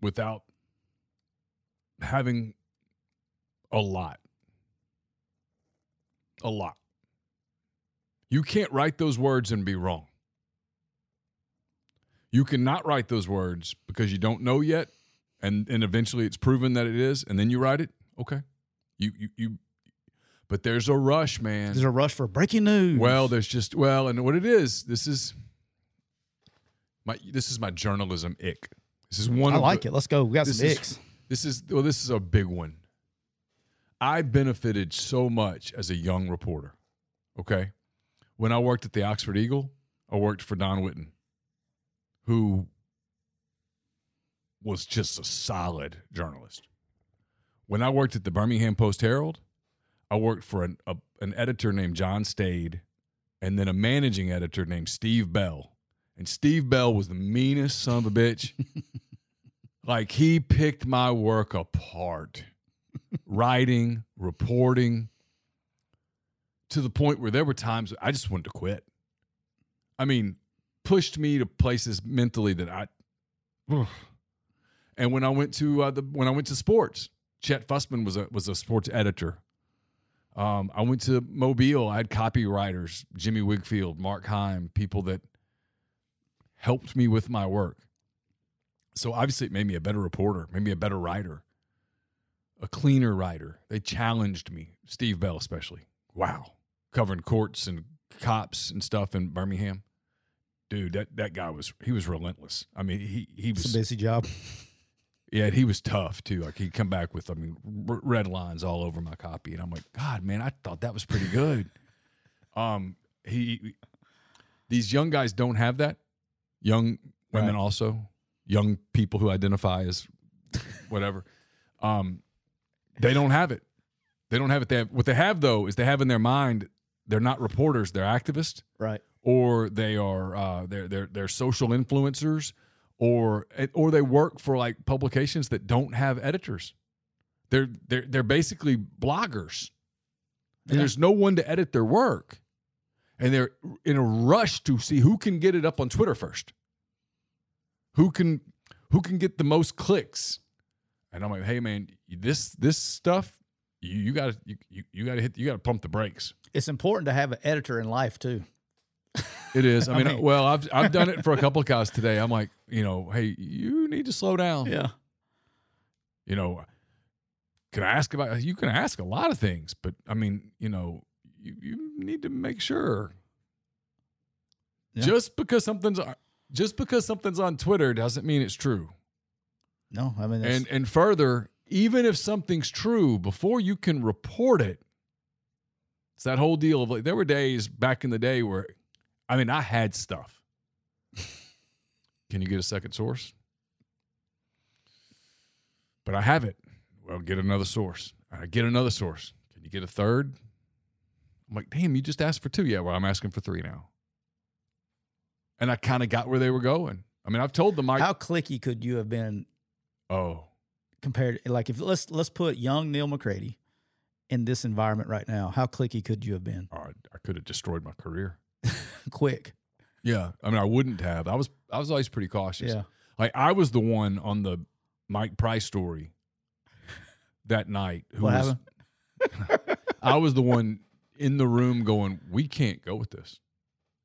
Without having a lot. A lot. You can't write those words and be wrong. You cannot write those words because you don't know yet, and, and eventually it's proven that it is, and then you write it. Okay. You you you but there's a rush, man. There's a rush for breaking news. Well, there's just well, and what it is, this is my this is my journalism ick. This is one. I like the- it. Let's go. We got this some is- icks. This is well, this is a big one. I benefited so much as a young reporter. Okay, when I worked at the Oxford Eagle, I worked for Don Whitten, who was just a solid journalist. When I worked at the Birmingham Post Herald, I worked for an, a, an editor named John Stade and then a managing editor named Steve Bell. And Steve Bell was the meanest son of a bitch. like he picked my work apart, writing, reporting, to the point where there were times I just wanted to quit. I mean, pushed me to places mentally that I. And when I went to uh, the when I went to sports, Chet Fussman was a was a sports editor. Um, I went to Mobile. I had copywriters, Jimmy Wigfield, Mark Heim, people that helped me with my work. So obviously, it made me a better reporter, made me a better writer, a cleaner writer. They challenged me, Steve Bell especially. Wow, covering courts and cops and stuff in Birmingham. Dude, that that guy was he was relentless. I mean, he he It's was a busy job. yeah, he was tough too. Like he'd come back with, I mean, r- red lines all over my copy, and I'm like, God, man, I thought that was pretty good. um, he, these young guys don't have that. Young women Right. also, young people who identify as whatever, um, they don't have it. They don't have it. They have what they have though is they have in their mind they're not reporters, they're activists Right. or they are uh, they're they're they're social influencers, or or they work for like publications that don't have editors. They're they're they're basically bloggers, and Yeah. there's no one to edit their work, and they're in a rush to see who can get it up on Twitter first. Who can who can get the most clicks? And I'm like, hey man, this this stuff you you got to you, you, you got to hit you got to pump the brakes. It's important to have an editor in life too. It is. I I mean, mean- well, I've I've done it for a couple of guys today. I'm like, you know, hey, you need to slow down. Yeah. You know, can I ask about? You can ask a lot of things, but I mean, you know, you, you need to make sure. Yeah. Just because something's just because something's on Twitter doesn't mean it's true. No, I mean, And and further, even if something's true, before you can report it, it's that whole deal of like there were days back in the day where, I mean, I had stuff. can you get a second source? But I have it. Well, get another source. I get another source. Can you get a third? I'm like, damn, you just asked for two. Yeah, well, I'm asking for three now. And I kind of got where they were going. I mean, I've told them, I, how clicky could you have been oh, compared? Like, if let's let's put young Neil McCready in this environment right now, how clicky could you have been? oh, I could have destroyed my career. Quick. Yeah, I mean, I wouldn't have. I was I was always pretty cautious. Yeah. Like I was the one on the Mike Price story that night. Who What was, happened? I was the one in the room going, "We can't go with this.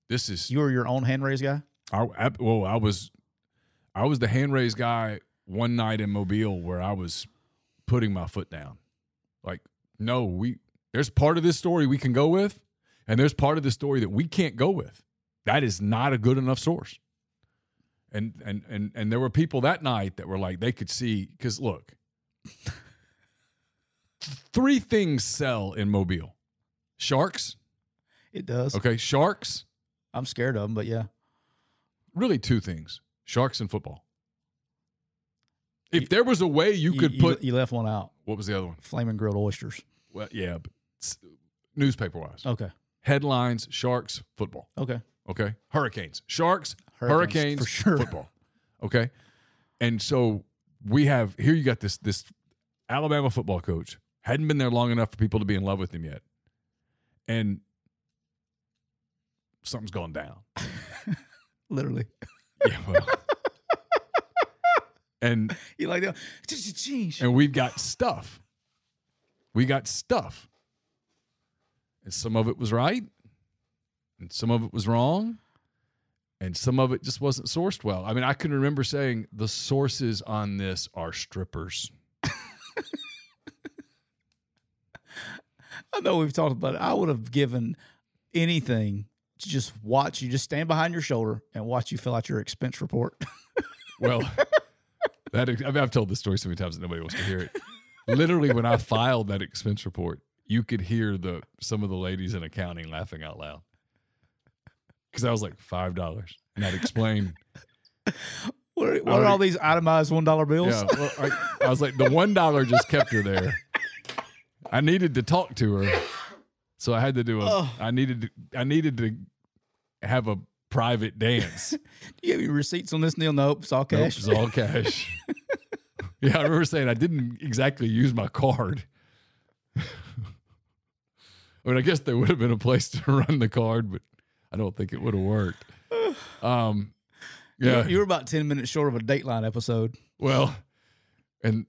This is You were your own hand raised guy. I, I well, I was, I was the hand raised guy one night in Mobile where I was putting my foot down. Like, no, we there's part of this story we can go with, and there's part of the story that we can't go with. That is not a good enough source. And and and and there were people that night that were like they could see because look, three things sell in Mobile: sharks. It does. Okay, sharks. I'm scared of them, but yeah. really two things sharks and football if there was a way you, could put you left one out. what was the other one Flaming grilled oysters. well yeah newspaper wise Okay. headlines sharks football Okay. okay hurricanes sharks Hurricanes, hurricanes, for sure. football okay and so we have here you got this this alabama football coach hadn't been there long enough for people to be in love with him yet and something's gone down Literally. yeah well and You like that? And we've got stuff. We got stuff. And some of it was right, and some of it was wrong, and some of it just wasn't sourced well. I mean, I can remember saying the sources on this are strippers. I know we've talked about it. I would have given anything to just watch you, just stand behind your shoulder and watch you fill out your expense report. Well, that I mean, I've told this story so many times that nobody wants to hear it. Literally, when I filed that expense report, you could hear the some of the ladies in accounting laughing out loud because I was like five dollars, and I'd explain what are, what are all these itemized one dollar bills? Yeah, well, I, I was like, the one dollar just kept her there. I needed to talk to her, so I had to do a. Ugh. I needed to. I needed to have a private dance. Do you have your receipts on this? Neil? Nope, it's all Nope, cash. it's all cash. yeah, I remember saying I didn't exactly use my card. I mean, I guess there would have been a place to run the card, but I don't think it would have worked. Um, You- yeah, you were about ten minutes short of a Dateline episode. Well, and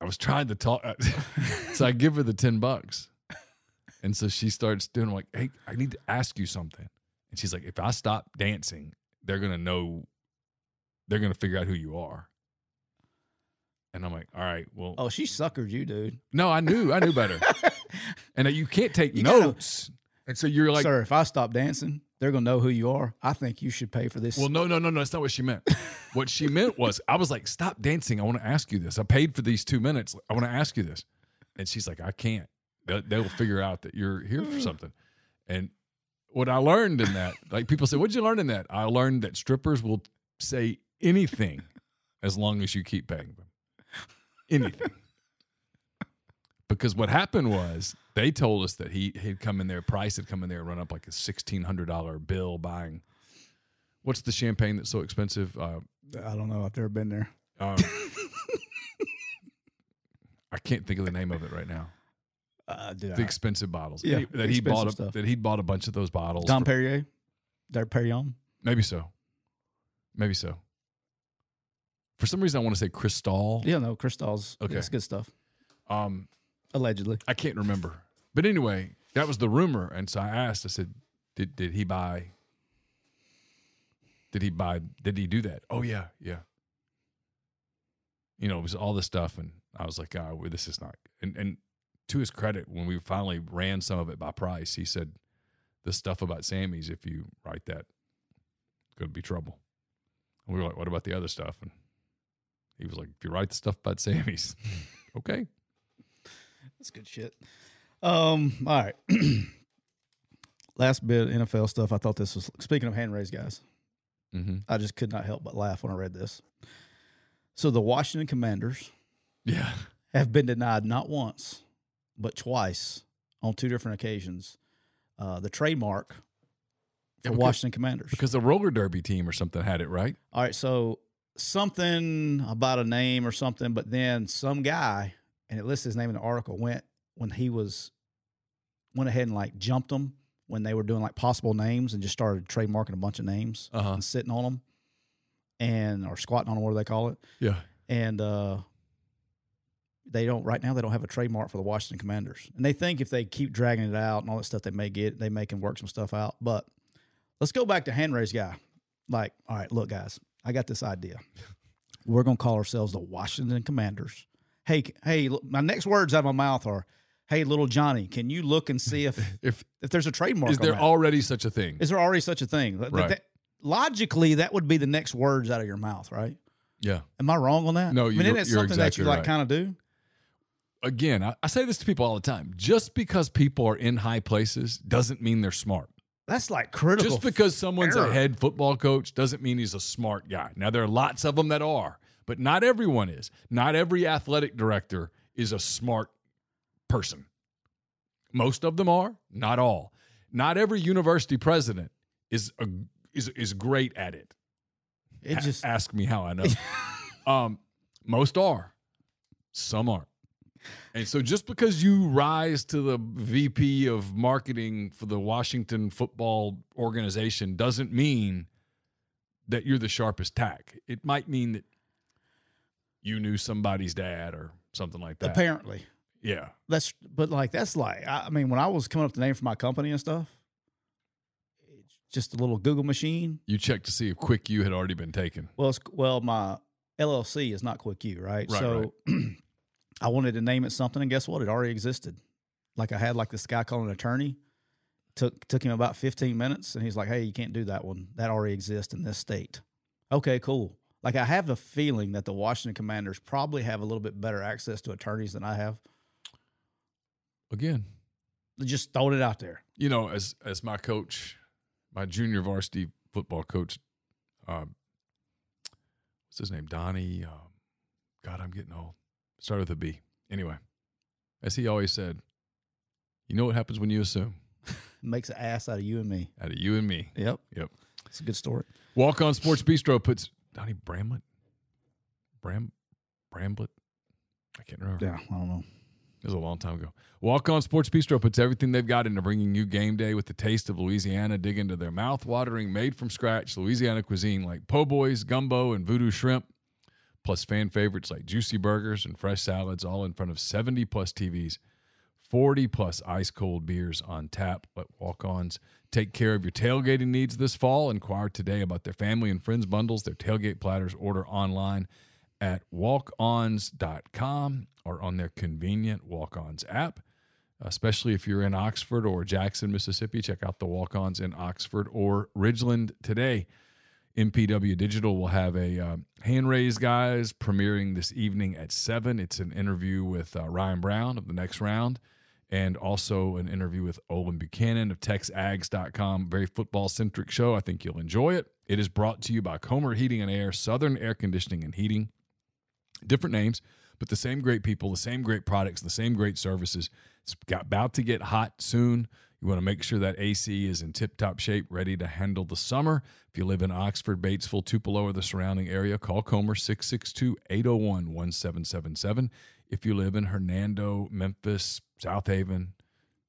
I was trying to talk, uh, so I give her the ten bucks, and so she starts doing like, "Hey, I need to ask you something," and she's like, "If I stop dancing, they're gonna know, they're gonna figure out who you are." And I'm like, "All right, well, Oh, she suckered you, dude. no, I knew, I knew better, and uh, you can't take You gotta- notes." and so you're like, Sir, if I stop dancing, they're gonna know who you are. I think you should pay for this. Well, no, no, no, no. That's not what she meant. what she meant was, I was like, stop dancing. I want to ask you this. I paid for these two minutes. I want to ask you this. And she's like, I can't. They'll, they'll figure out that you're here for something. And what I learned in that, like people say, what'd you learn in that? I learned that strippers will say anything as long as you keep paying them. Anything. Because what happened was they told us that he had come in there, Price had come in there and run up like a sixteen hundred dollar bill buying what's the champagne that's so expensive? Uh, I don't know. I've never been there. um, I can't think of the name of it right now. Uh, The I- expensive bottles. Yeah, that he bought. A, stuff. that he'd bought a bunch of those bottles. Dom for- Perrier, their Perrier. maybe so. Maybe so. For some reason, I want to say Cristal. Yeah, no, Cristal's. Okay. Okay, it's good stuff. Um, Allegedly, I can't remember. But anyway, that was the rumor, and so I asked. I said, "Did did he buy? Did he buy? Did he do that? Oh yeah, yeah. You know, it was all this stuff, and I was like, "Oh, this is not." And and to his credit, when we finally ran some of it by price, he said, "The stuff about Sammy's, if you write that, it's going to be trouble." And we were like, "What about the other stuff?" And he was like, "If you write the stuff about Sammy's, okay." That's good shit. Um, all right. Last bit of NFL stuff. I thought this was speaking of hand raised guys. Mm-hmm. I just could not help but laugh when I read this. So the Washington Commanders Yeah. have been denied not once, but twice on two different occasions uh, the trademark for Yeah, because- Washington Commanders. Because the roller derby team or something had it, right? All right, so something about a name or something, but then some guy, and it lists his name in the article, went when he was went ahead and like jumped them when they were doing like possible names and just started trademarking a bunch of names Uh-huh. and sitting on them and or squatting on them, what do they call it? Yeah. and uh, they don't right now. They don't have a trademark for the Washington Commanders, and they think if they keep dragging it out and all that stuff, they may get they may can work some stuff out. But let's go back to hand raised guy. Like, all right, look, guys, I got this idea. We're gonna call ourselves the Washington Commanders. Hey, hey, my next words out of my mouth are, "Hey, little Johnny, can you look and see if If if there's a trademark?" is on there that? already such a thing? Is there already such a thing? Right. that- logically, that would be the next words out of your mouth, right? yeah. Am I wrong on that? No, I mean, isn't it something that you like right. kind of do? Again, I, I say this to people all the time. Just because people are in high places doesn't mean they're smart. That's like critical. Just because someone's error. a head football coach doesn't mean he's a smart guy. Now, there are lots of them that are, but not everyone is. Not every athletic director is a smart person. Most of them are, not all. Not every university president is a, is is great at it. it A- just ask me how I know. um, most are, some aren't. And so, just because you rise to the VP of marketing for the Washington football organization doesn't mean that you're the sharpest tack. It might mean that you knew somebody's dad or something like that. apparently yeah. that's but like that's like I, I mean when I was coming up with the name for my company and stuff, it's just a little Google machine. You checked to see if Quick U had already been taken. Well, it's, well, my LLC is not Quick U, right? Right, so I wanted to name it something, and guess what? It already existed. Like I had like this guy called an attorney. Took took him about fifteen minutes, and he's like, "Hey, you can't do that one. That already exists in this state." Okay, cool. Like I have the feeling that the Washington Commanders probably have a little bit better access to attorneys than I have. Again, Just throwing it out there. you know, as as my coach, my junior varsity football coach, um, what's his name? Donnie. Um, God, I'm getting old. Started with a B. Anyway, as he always said, you know what happens when you assume Makes an ass out of you and me. out of you and me. Yep, Yep. it's a good story. Walk on Sports Bistro puts Donnie Bramlett, Bram, Bramblett. I can't remember. Yeah, I don't know. It was a long time ago. Walk On Sports Bistro puts everything they've got into bringing you game day with the taste of Louisiana. Dig into their mouth-watering, made from scratch Louisiana cuisine like po' boys, gumbo, and voodoo shrimp, plus fan favorites like juicy burgers and fresh salads, all in front of 70 plus TVs, 40 plus ice cold beers on tap. Let Walk Ons take care of your tailgating needs this fall. Inquire today about their family and friends bundles, their tailgate platters. Order online at walkons.com or on their convenient Walk Ons app. Especially if you're in Oxford or Jackson, Mississippi, check out the Walk Ons in Oxford or Ridgeland today. MPW Digital will have a uh, hand raised guys premiering this evening at 7. It's an interview with uh, Ryan Brown of the next round and also an interview with Olin Buchanan of TexAgs.com. Very football centric show. I think you'll enjoy it. It is brought to you by Comer Heating and Air, Southern Air Conditioning and Heating. Different names, but the same great people, the same great products, the same great services. It's got, about to get hot soon. You want to make sure that AC is in tip top shape, ready to handle the summer. If you live in Oxford, Batesville, Tupelo, or the surrounding area, call Comer 662 801 1777. If you live in Hernando, Memphis, Southaven,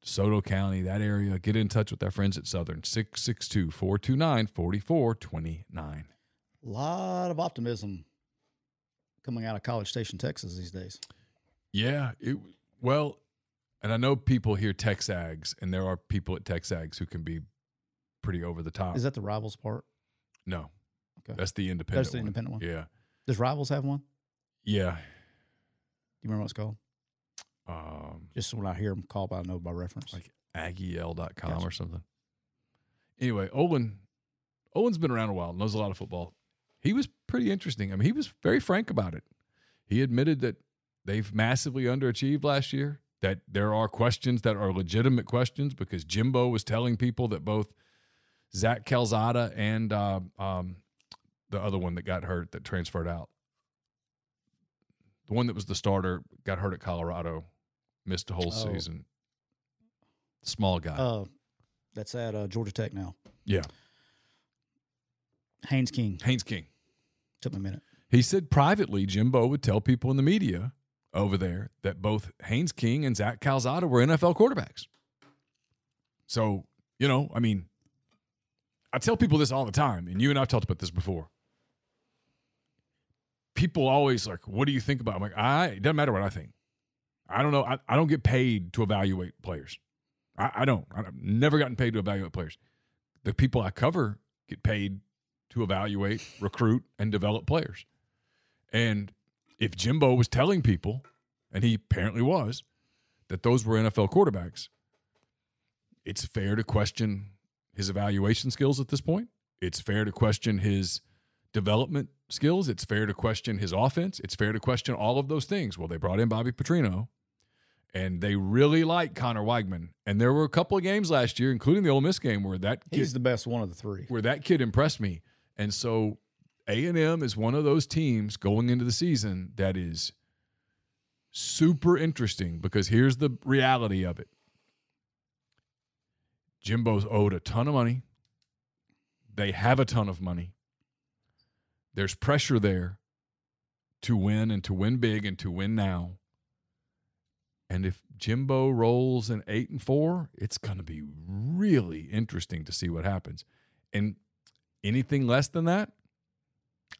Soto County, that area, get in touch with our friends at Southern 662 429 4429. A lot of optimism coming out of College Station, Texas these days. Yeah, it well, and I know people hear Texags, and there are people at Texags who can be pretty over the top. Is that the Rivals part? no? Okay. That's the independent. That's the one. independent one? Yeah, Does Rivals have one? Yeah. You remember what it's called? Um, Just when I hear them called, I know by reference. like aggieyell.com Gotcha. or something. Anyway, Owen, Owen's been around a while, knows a lot of football. He was pretty interesting. I mean, he was very frank about it. He admitted that they've massively underachieved last year. That there are questions that are legitimate questions because Jimbo was telling people that both Zach Calzada and uh, um, the other one that got hurt that transferred out, the one that was the starter, got hurt at Colorado, missed a whole Oh. season. Small guy. uh, that's at uh, Georgia Tech now. yeah. Haynes King. Haynes King. Took me a minute. He said privately, Jimbo would tell people in the media over there that both Haynes King and Zach Calzada were NFL quarterbacks. So, you know, I mean, I tell people this all the time, and you and I've talked about this before. People always like, what do you think about? I'm like, I it doesn't matter what I think. I don't know. I, I don't get paid to evaluate players. I, I don't. I've never gotten paid to evaluate players. The people I cover get paid to evaluate, recruit, and develop players. And if Jimbo was telling people, and he apparently was, that those were NFL quarterbacks, it's fair to question his evaluation skills at this point. It's fair to question his development skills. It's fair to question his offense. It's fair to question all of those things. Well, they brought in Bobby Petrino, and they really like Conner Weigman. And there were a couple of games last year, including the Ole Miss game, where that kid, He's the best one of the three. where that kid impressed me. And so A and M is one of those teams going into the season that is super interesting because here's the reality of it. Jimbo's owed a ton of money. They have a ton of money. There's pressure there to win and to win big and to win now. And if Jimbo rolls an eight and four, it's going to be really interesting to see what happens. And anything less than that,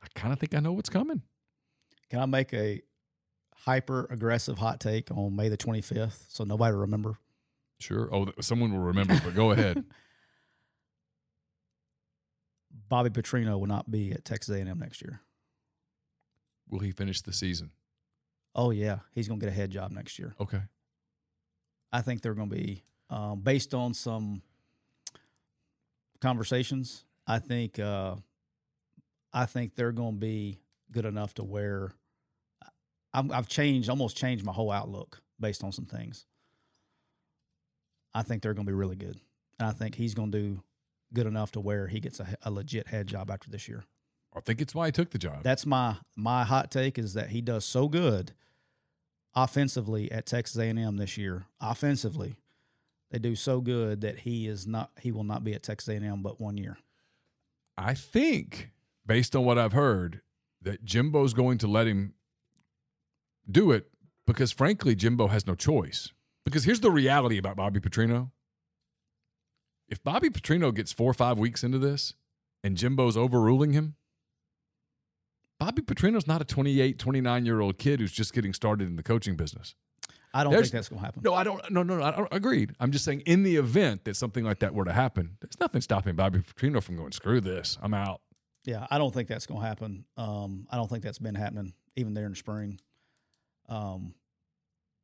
I kind of think I know what's coming. Can I make a hyper aggressive hot take on May the 25th so nobody will remember? Sure. Oh, someone will remember, but go ahead. Bobby Petrino will not be at Texas A&M next year. Will he finish the season? Oh yeah, he's going to get a head job next year. Okay. I think they're going to be um, based on some conversations. I think uh, I think they're going to be good enough to where I'm, I've changed, almost changed my whole outlook based on some things. I think they're going to be really good, and I think he's going to do good enough to where he gets a, a legit head job after this year. I think it's why he took the job. That's my my hot take is that he does so good offensively at Texas A&M this year. Offensively, they do so good that he is not he will not be at Texas A&M but one year. I think, based on what I've heard, that Jimbo's going to let him do it because, frankly, Jimbo has no choice. Because here's the reality about Bobby Petrino. If Bobby Petrino gets four or five weeks into this and Jimbo's overruling him, Bobby Petrino's not a 28, 29 year old kid who's just getting started in the coaching business. I don't There's- think that's going to happen. No, I don't. No, no, no. I don't, agreed. I'm just saying, in the event that something like that were to happen, there's nothing stopping Bobby Petrino from going, screw this. I'm out. Yeah, I don't think that's going to happen. Um, I don't think that's been happening even there in the spring. Um,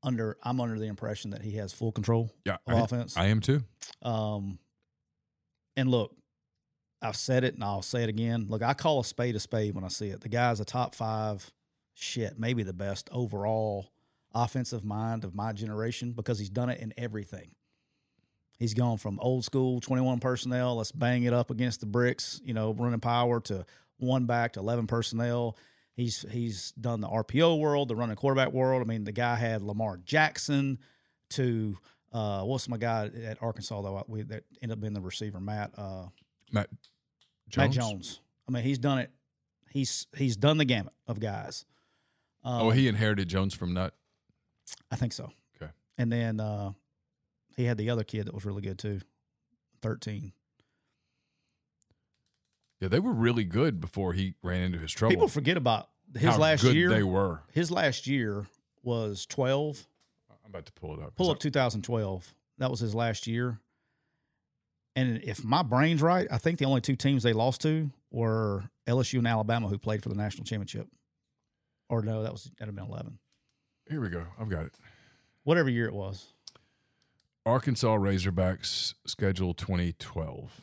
under I'm under the impression that he has full control Yeah. of I, offense. I am too. Um, and look, I've said it and I'll say it again. Look, I call a spade a spade when I see it. The guy's a top five, shit, maybe the best overall offensive mind of my generation because he's done it in everything. He's gone from old school 21 personnel, let's bang it up against the bricks, you know, running power to one back to 11 personnel. He's he's done the RPO world, the running quarterback world. I mean, the guy had Lamar Jackson to uh, what's my guy at Arkansas though? We, that ended up being the receiver, Matt uh, Matt Jones. Matt Jones. I mean, he's done it. He's he's done the gamut of guys. Um, Oh, he inherited Jones from Nutt. I think so. Okay. And then uh, he had the other kid that was really good too, thirteen. Yeah, they were really good before he ran into his trouble. People forget about his How last good year. They were. His last year was twelve. I'm about to pull it up. Pull up 2012. That was his last year. And if my brain's right, I think the only two teams they lost to were LSU and Alabama, who played for the national championship. Or no, that was that'd have been eleven. Here we go. I've got it. Whatever year it was. Arkansas Razorbacks schedule 2012.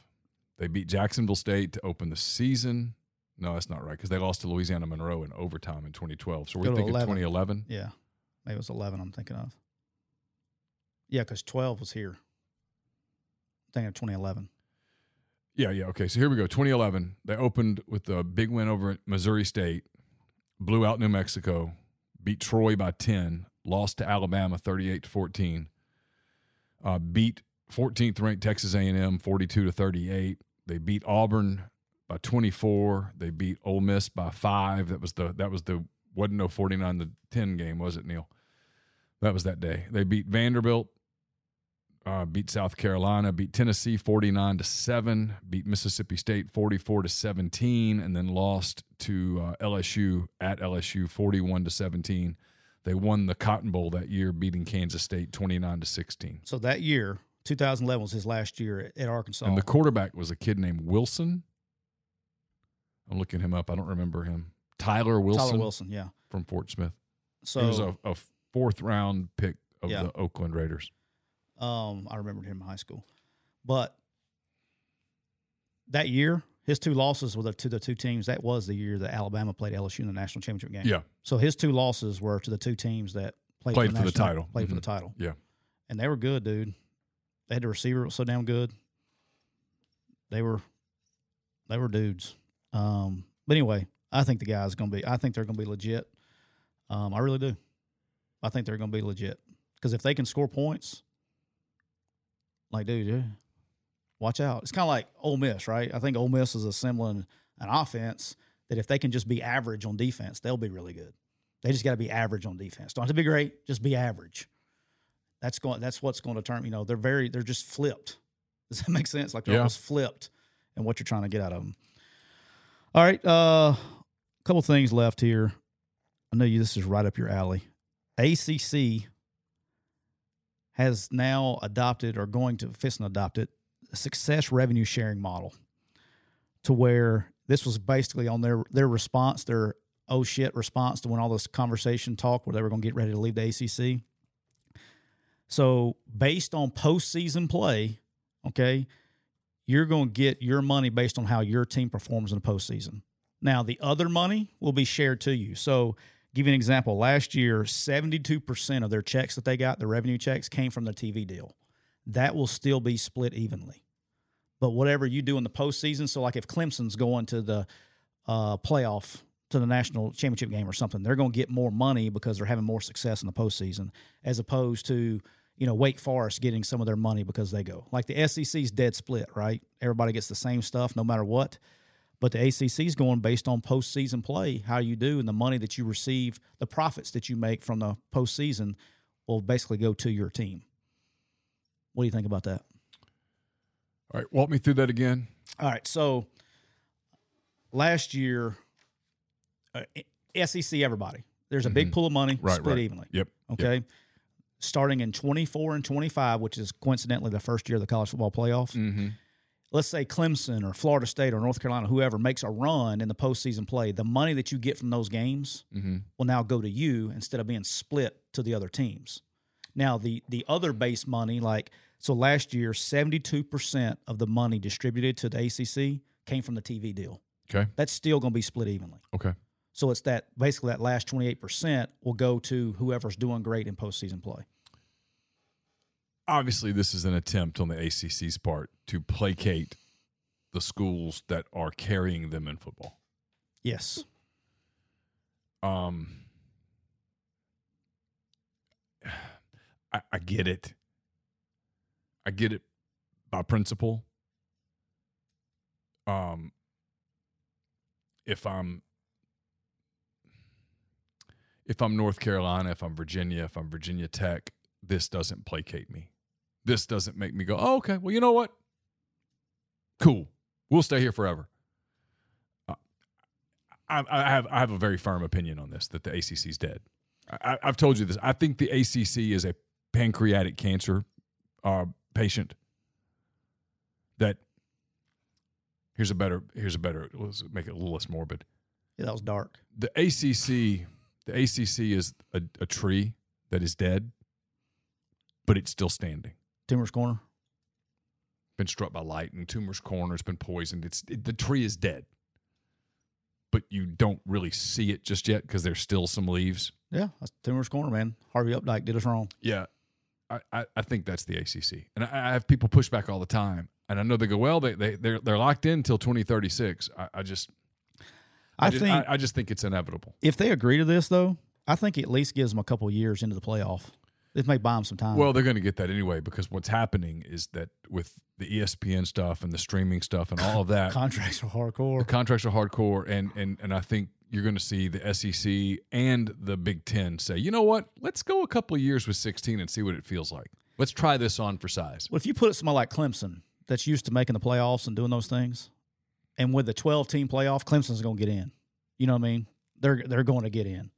They beat Jacksonville State to open the season. No, that's not right because they lost to Louisiana Monroe in overtime in 2012. So we're thinking 11. 2011. Yeah, maybe it was eleven. I'm thinking of. Yeah, because twelve was here. I'm of 2011. Yeah, yeah. Okay, so here we go. 2011. They opened with a big win over at Missouri State, blew out New Mexico, beat Troy by 10, lost to Alabama 38 to 14, uh, beat 14th ranked Texas A&M 42 to 38. They beat Auburn by 24. They beat Ole Miss by five. That was the that was the wasn't no 49 to 10 game, was it, Neil? That was that day. They beat Vanderbilt uh, beat South Carolina, beat Tennessee 49 to 7, beat Mississippi State 44 to 17 and then lost to uh, LSU at LSU 41 to 17. They won the Cotton Bowl that year beating Kansas State 29 to 16. So that year, 2011 was his last year at, at Arkansas. And the quarterback was a kid named Wilson. I'm looking him up. I don't remember him. Tyler Wilson, Tyler Wilson, yeah. from Fort Smith. So he was a, a fourth round pick of Yeah. the Oakland Raiders. Um, I remembered him in high school, but that year, his two losses were the, to the two teams. That was the year that Alabama played LSU in the national championship game. Yeah. So his two losses were to the two teams that played, Played for, for the title. Played for Mhm. the title, Yeah. and they were good, dude. They had the receiver was so damn good. They were, they were dudes. Um, but anyway, I think the guy's gonna be. I think they're gonna be legit. Um, I really do. I think they're gonna be legit because if they can score points, like, dude, yeah, watch out. It's kind of like Ole Miss, right? I think Ole Miss is assembling an offense that if they can just be average on defense, they'll be really good. They just got to be average on defense. Don't have to be great, just be average. That's going. That's what's going to turn. You know, they're very. They're just flipped. Does that make sense? Like they're Yeah. almost flipped, and what you're trying to get out of them. All right, a uh, couple things left here. I know you. This is right up your alley. ACC has now adopted or going to fist and adopt it a success revenue sharing model to where this was basically on their their response their oh shit response to when all this conversation talk where they were going to get ready to leave the ACC. So based on postseason play, okay, you're going to get your money based on how your team performs in the postseason. Now the other money will be shared to you. So give you an example. Last year, 72% of their checks that they got, the revenue checks, came from the TV deal. That will still be split evenly. But whatever you do in the postseason, so like if Clemson's going to the uh, playoff to the national championship game or something, they're going to get more money because they're having more success in the postseason, as opposed to you know Wake Forest getting some of their money because they go. Like the SEC's dead split, right? Everybody gets the same stuff no matter what. But the ACC is going based on postseason play, how you do, and the money that you receive, the profits that you make from the postseason will basically go to your team. What do you think about that? All right. Walk me through that again. All right. So last year, uh, SEC, everybody, there's a big pool of money Right. split right. evenly. Yep. Okay. Starting in 24 and 25, which is coincidentally the first year of the college football playoff. Mm-hmm. Let's say Clemson or Florida State or North Carolina, whoever makes a run in the postseason play, the money that you get from those games Mm-hmm. will now go to you instead of being split to the other teams. Now the the other base money, like so last year, seventy two percent of the money distributed to the ACC came from the TV deal. Okay. That's still going to be split evenly. Okay. So it's that basically that last twenty eight percent will go to whoever's doing great in postseason play. Obviously, this is an attempt on the ACC's part to placate the schools that are carrying them in football. Yes. Um, I, I get it. I get it by principle. Um, if I'm if I'm North Carolina, if I'm Virginia, if I'm Virginia Tech, this doesn't placate me. This doesn't make me go, oh, okay, well, you know what? Cool. We'll stay here forever. Uh, I, I have I have a very firm opinion on this that the ACC is dead. I, I've told you this. I think the ACC is a pancreatic cancer uh, patient. That here's a better here's a better let's make it a little less morbid. Yeah, that was dark. The ACC the ACC is a, a tree that is dead, but it's still standing. Toomer's corner. Been struck by lightning. Toomer's corner. It's been poisoned. It's it, the tree is dead, but you don't really see it just yet because there's still some leaves. Yeah, that's Toomer's corner, man. Harvey Updike did us wrong. Yeah, I, I, I think that's the ACC, and I, I have people push back all the time, and I know they go, well, they they they're they're locked in until 2036. I, I just I, just, think I, I just think it's inevitable. if they agree to this, though, I think it at least gives them a couple of years into the playoff. It may buy them some time. Well, they're going to get that anyway because what's happening is that with the ESPN stuff and the streaming stuff and all of that, contracts are the hardcore. contracts are hardcore, and and and I think you're going to see the SEC and the Big Ten say, you know what, let's go a couple of years with 16 and see what it feels like. Let's try this on for size. Well, if you put somebody like Clemson that's used to making the playoffs and doing those things, and with the 12 team playoff, Clemson's going to get in. You know what I mean? They're they're going to get in.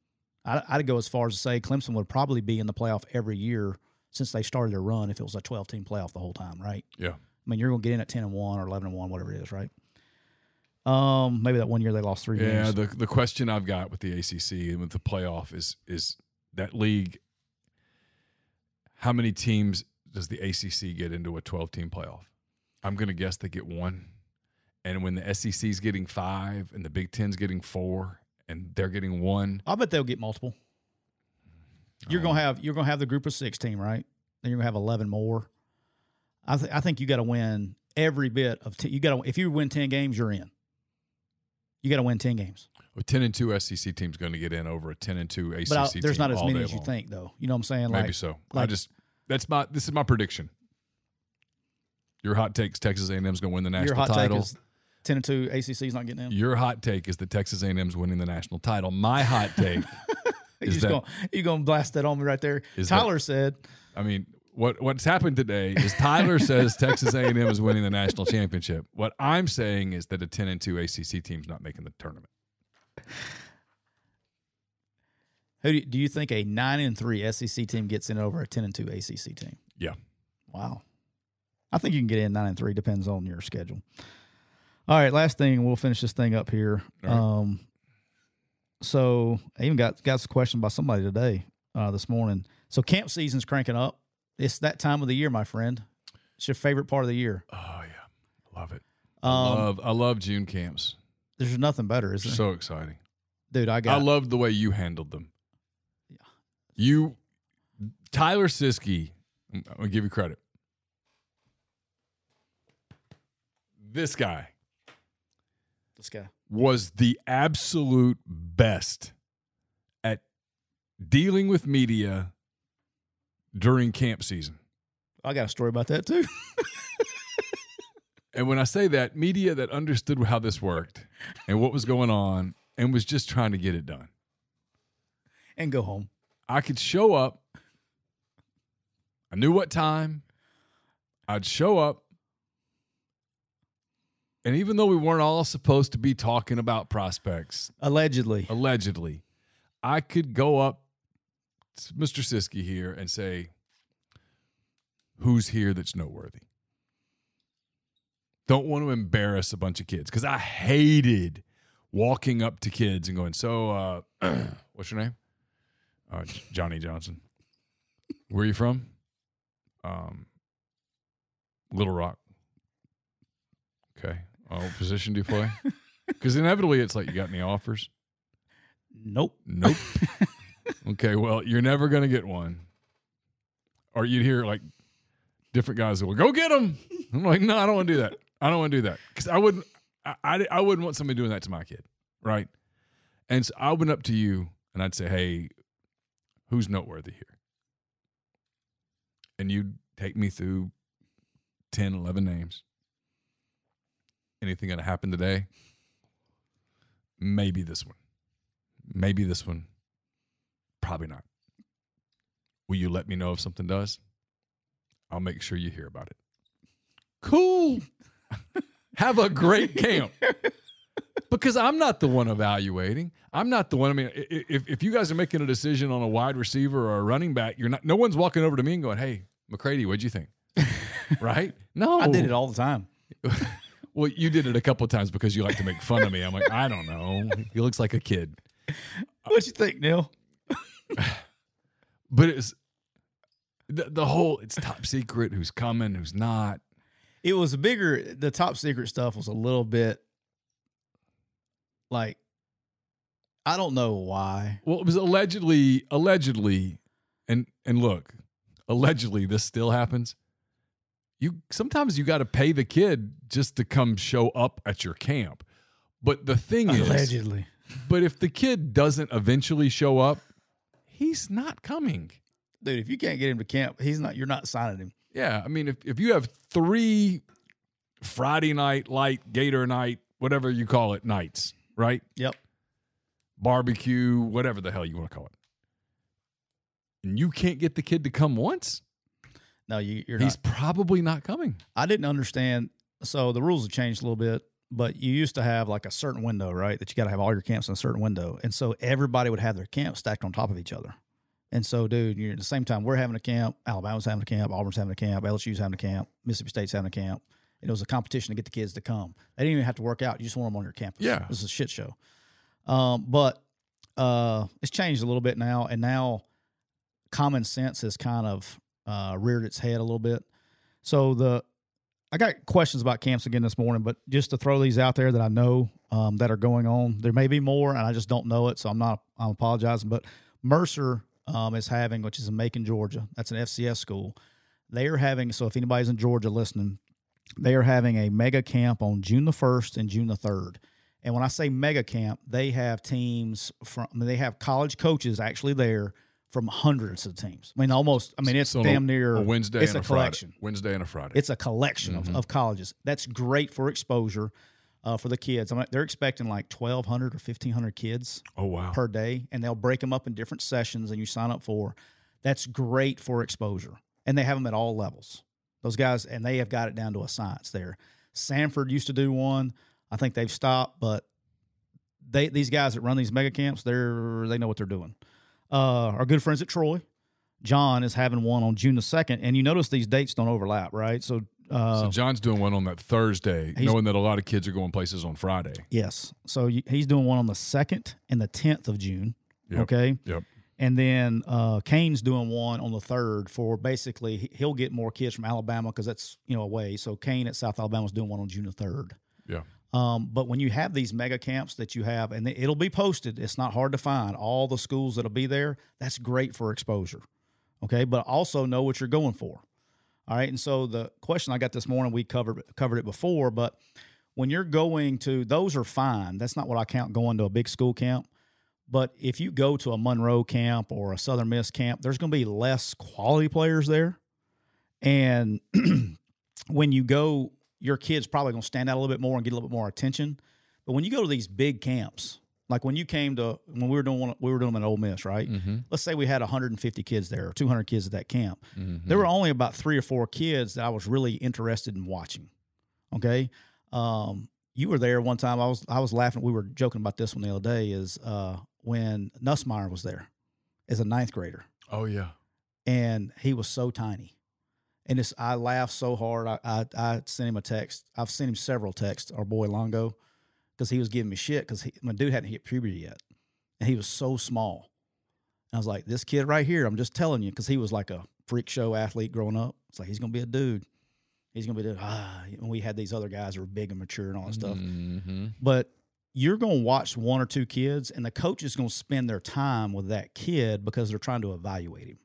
I, I'd go as far as to say Clemson would probably be in the playoff every year since they started their run if it was a 12 team playoff the whole time, right? Yeah. I mean, you're going to get in at 10 and 1 or 11 and 1, whatever it is, right? Um, maybe that one year they lost three Yeah, games. the the question I've got with the ACC and with the playoff is is that league. How many teams does the ACC get into a twelve team playoff? I'm going to guess they get one, and when the SEC's getting five and the Big Ten's getting four and they're getting one, I bet they'll get multiple. You're Oh. gonna have you're gonna have the group of six team, right? Then you're gonna have eleven more. I th- I think you got to win every bit of. T- you got to if you win ten games, you're in. You got to win ten games, a ten and two SEC team's going to get in over a ten and two ACC. but I, there's not as many as you long. think, though. You know what I'm saying? Maybe like, so. I just that's my this is my prediction. Your hot takes Texas A&M's going to win the national your hot title. is ten and two. ACC's not getting in. Your hot take is that Texas A&M's winning the national title. My hot take, is that- gonna you gonna blast that on me right there. Is that- Tyler said, I mean, what what's happened today is Tyler says Texas A&M is winning the national championship. What I'm saying is that a 10 and 2 ACC team's not making the tournament. "Who do you, do you think a nine and three SEC team gets in over a ten and two ACC team?" Yeah. Wow. I think you can get in nine and three. Depends on your schedule. All right, last thing. We'll finish this thing up here. Right. Um, so I even got got a question by somebody today, uh, this morning. So camp season's cranking up. It's that time of the year, my friend. It's your favorite part of the year. Oh yeah. Love it. Um, I love I love June camps. there's nothing better, is there? So exciting. Dude, I got. I got. loved the way you handled them. Yeah. You Tyler Siskey, I'm gonna give you credit. This guy this guy. was the absolute best at dealing with media during camp season. I got a story about that too. And when I say that, media that understood how this worked and what was going on and was just trying to get it done. and go home. I could show up. I knew what time. I'd show up. And even though we weren't all supposed to be talking about prospects, Allegedly. allegedly, I could go up to Mr. Siskey here and say, Who's here that's noteworthy? Don't want to embarrass a bunch of kids because I hated walking up to kids and going, So, uh, what's your name? Uh, Johnny Johnson. Where are you from? Um, Little Rock. Okay. Oh, what position do you play? Because inevitably it's like, you got any offers? Nope. Nope. okay, well, you're never going to get one. Or you'd hear like different guys will "Go get them." I'm like, "No, I don't want to do that. I don't want to do that because I wouldn't. I, I I wouldn't want somebody doing that to my kid, right?" And so I went up to you and I'd say, "Hey, who's noteworthy here?" And you'd take me through 10, 11 names. Anything going to happen today? Maybe this one. Maybe this one. Probably not. Will you let me know if something does? I'll make sure you hear about it. Cool. Have a great camp. Because I'm not the one evaluating. I'm not the one. I mean, i- i- if, if you guys are making a decision on a wide receiver or a running back, you're not. No one's walking over to me and going, "Hey, McCready, what'd you think?" right? No, I did it all the time. Well, you did it a couple of times because you like to make fun of me. I'm like, I don't know. He looks like a kid. What you think, Neal? But it's the, the whole it's top secret, who's coming, who's not. It was a bigger. The top secret stuff was a little bit like I don't know why. Well, it was allegedly allegedly and and look, allegedly this still happens. You sometimes you got to pay the kid just to come show up at your camp. But the thing is Allegedly, but if the kid doesn't eventually show up, he's not coming. dude. If you can't get him to camp, he's not. You're not signing him. Yeah, I mean, if, if you have three Friday night light Gator night, whatever you call it, nights, right? Yep. Barbecue, whatever the hell you want to call it, and you can't get the kid to come once, No, you, you're He's not. probably not coming. I didn't understand. So the rules have changed a little bit, but you used to have like a certain window, right? That you got to have all your camps in a certain window, and so everybody would have their camps stacked on top of each other. And so, dude, you're at the same time we're having a camp, Alabama's having a camp, Auburn's having a camp, LSU's having a camp, Mississippi State's having a camp. And it was a competition to get the kids to come. They didn't even have to work out; you just want them on your campus. Yeah. this is a shit show. Um, but uh, it's changed a little bit now, and now common sense has kind of uh, reared its head a little bit. So the I got questions about camps again this morning, but just to throw these out there that I know um, that are going on, there may be more, and I just don't know it, so I'm not. I'm apologizing, but Mercer um, is having, which is in Macon, Georgia. That's an FCS school. They are having. So if anybody's in Georgia listening, they are having a mega camp on June the first and June the third. And when I say mega camp, they have teams from. I mean, they have college coaches actually there from hundreds of teams. I mean, almost. I mean, it's So damn near a Wednesday It's and a, a, Friday. collection. Wednesday and a Friday. It's a collection of, of colleges. That's great for exposure uh, for the kids. I mean, they're expecting like 1,200 or 1,500 kids oh wow. per day, and they'll break them up in different sessions and you sign up for. That's great for exposure. And they have them at all levels. Those guys, and they have got it down to a science there. Samford used to do one. I think they've stopped, but they these guys that run these mega camps, they're they know what they're doing. Uh, our good friends at Troy, John is having one on June the second, and you notice these dates don't overlap, right? So, uh, so John's doing one on that Thursday, knowing that a lot of kids are going places on Friday. yes, so he's doing one on the second and the tenth of June. Yep. Okay, Yep. And then uh, Kane's doing one on the third for basically he- he'll get more kids from Alabama because that's you know away. So Kane at South Alabama is doing one on June the third. Yeah. Um, but when you have these mega camps that you have, and it'll be posted, it's not hard to find all the schools that'll be there. That's great for exposure. Okay, but also know what you're going for. All right, and so the question I got this morning, we covered covered it before, but when you're going to those are fine. That's not what I count going to a big school camp. But if you go to a Monroe camp or a Southern Miss camp, there's going to be less quality players there. And when you go, your kid's probably going to stand out a little bit more and get a little bit more attention. But when you go to these big camps, like when you came to when we were doing one, we were doing them in Ole Miss, right? Mm-hmm. Let's say we had 150 kids there or 200 kids at that camp. There were only about three or four kids that I was really interested in watching. Okay, um, you were there one time. I was I was laughing. We were joking about this one the other day. Is uh, when Nussmeier was there as a ninth grader, Oh yeah. and he was so tiny. And it's, I laughed so hard. I, I I sent him a text. I've sent him several texts. Our boy Longo, because he was giving me shit because my dude hadn't hit puberty yet, and he was so small. And I was like, this kid right here. I'm just telling you, because he was like a freak show athlete growing up. It's like he's gonna be a dude. He's gonna be dude. Ah, and we had these other guys who were big and mature and all that stuff Mm-hmm. but you're going to watch one or two kids and the coach is going to spend their time with that kid because they're trying to evaluate him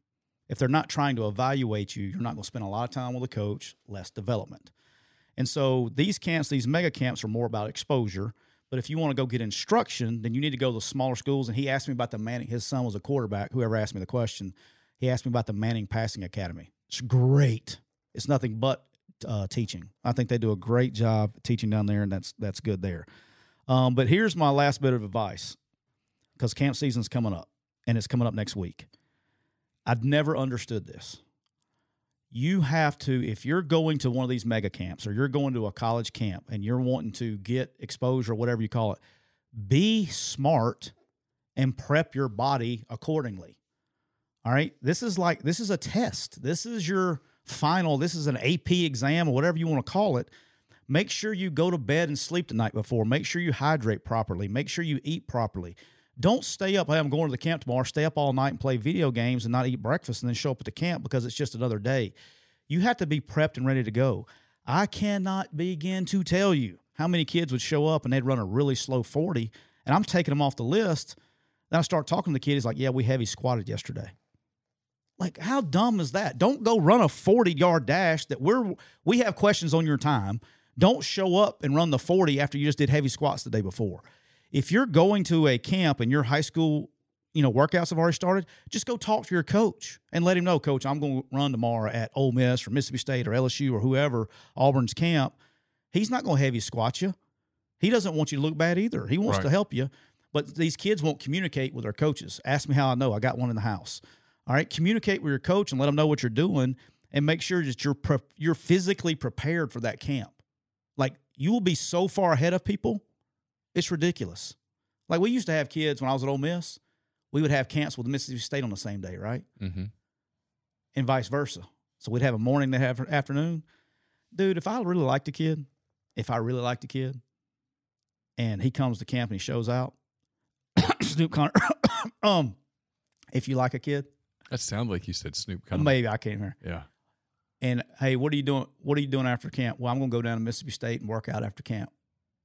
if they're not trying to evaluate you you're not going to spend a lot of time with a coach less development. And so these camps these mega camps are more about exposure but if you want to go get instruction then you need to go to the smaller schools. And he asked me about the manning his son was a quarterback whoever asked me the question he asked me about the manning passing academy. It's great. It's nothing but uh, teaching. I think they do a great job teaching down there and that's that's good there. Um, but here's my last bit of advice because camp season's coming up and it's coming up next week. I'd never understood this. You have to, if you're going to one of these mega camps or you're going to a college camp and you're wanting to get exposure, whatever you call it, be smart and prep your body accordingly. All right. This is like, this is a test. This is your final, this is an AP exam or whatever you want to call it. Make sure you go to bed and sleep the night before. Make sure you hydrate properly. Make sure you eat properly. Don't stay up. Hey, I'm going to the camp tomorrow. Stay up all night and play video games and not eat breakfast and then show up at the camp because it's just another day. You have to be prepped and ready to go. I cannot begin to tell you how many kids would show up and they'd run a really slow 40, and I'm taking them off the list. Then I start talking to the kid. He's like, Yeah, we heavy squatted yesterday. Like, how dumb is that? Don't go run a 40 yard dash that we're, we have questions on your time. Don't show up and run the 40 after you just did heavy squats the day before. If you're going to a camp and your high school, you know, workouts have already started, just go talk to your coach and let him know, coach, I'm going to run tomorrow at Ole Miss or Mississippi State or LSU or whoever, Auburn's camp. He's not going to have you squat you. He doesn't want you to look bad either. He wants Right. to help you. But these kids won't communicate with their coaches. Ask me how I know. I got one in the house. All right. Communicate with your coach and let them know what you're doing. and make sure that you're pre- you're physically prepared for that camp. Like you will be so far ahead of people, it's ridiculous. Like we used to have kids when I was at Ole Miss, we would have camps with Mississippi State on the same day, right? Mm-hmm. And vice versa. So we'd have a morning, they have an afternoon. Dude, if I really liked a kid, if I really liked a kid, and he comes to camp and he shows out, Snoop Conner, um, if you like a kid, That sounded like you said Snoop. Kind maybe I can't hear. Yeah. And hey, what are you doing? What are you doing after camp? Well, I'm going to go down to Mississippi State and work out after camp.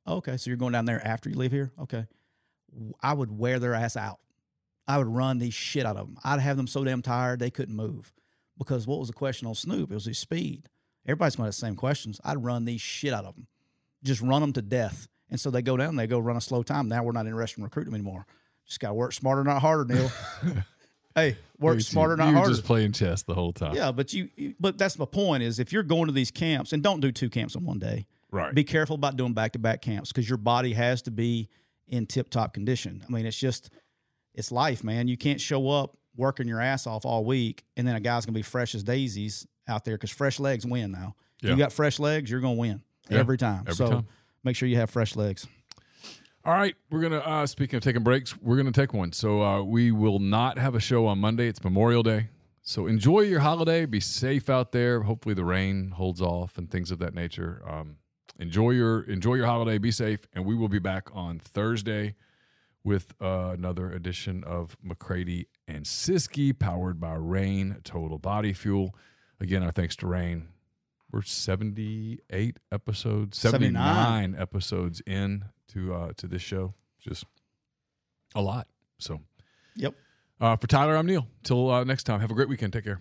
Okay, so you're going down there after you leave here? Okay. I would wear their ass out. I would run the shit out of them. I'd have them so damn tired they couldn't move. Because what was the question on Snoop? It was his speed. Everybody's going to have the same questions. I'd run the shit out of them, just run them to death. And so they go down, they go run a slow time. Now we're not interested in recruiting them anymore. Just got to work smarter, not harder, Neal. hey, work You- smarter, not harder. you were harder. just playing chess the whole time. Yeah, but you, you- but that's my point is if you're going to these camps and don't do two camps in one day. Right. Be careful about doing back to back camps because your body has to be in tip top condition. I mean, it's just it's life, man. You can't show up working your ass off all week and then a guy's gonna be fresh as daisies out there because fresh legs win now. Yeah. you got fresh legs, you're gonna win Yeah, every time. every so time. make sure you have fresh legs. All right, we're gonna. Uh, speaking of taking breaks, we're gonna take one. So uh, we will not have a show on Monday. It's Memorial Day, so enjoy your holiday. Be safe out there. Hopefully the rain holds off and things of that nature. Um, enjoy your enjoy your holiday. Be safe, and we will be back on Thursday with uh, another edition of McCready and Siskey, powered by Reign Total Body Fuel. Again, our thanks to Reign. We're seventy eight episodes, seventy 79. episodes in to uh, to this show. Just a lot. So, Yep. uh, for Tyler, I'm Neal. Till uh, next time, have a great weekend. Take care.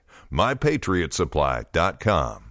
MyPatriotSupply.com.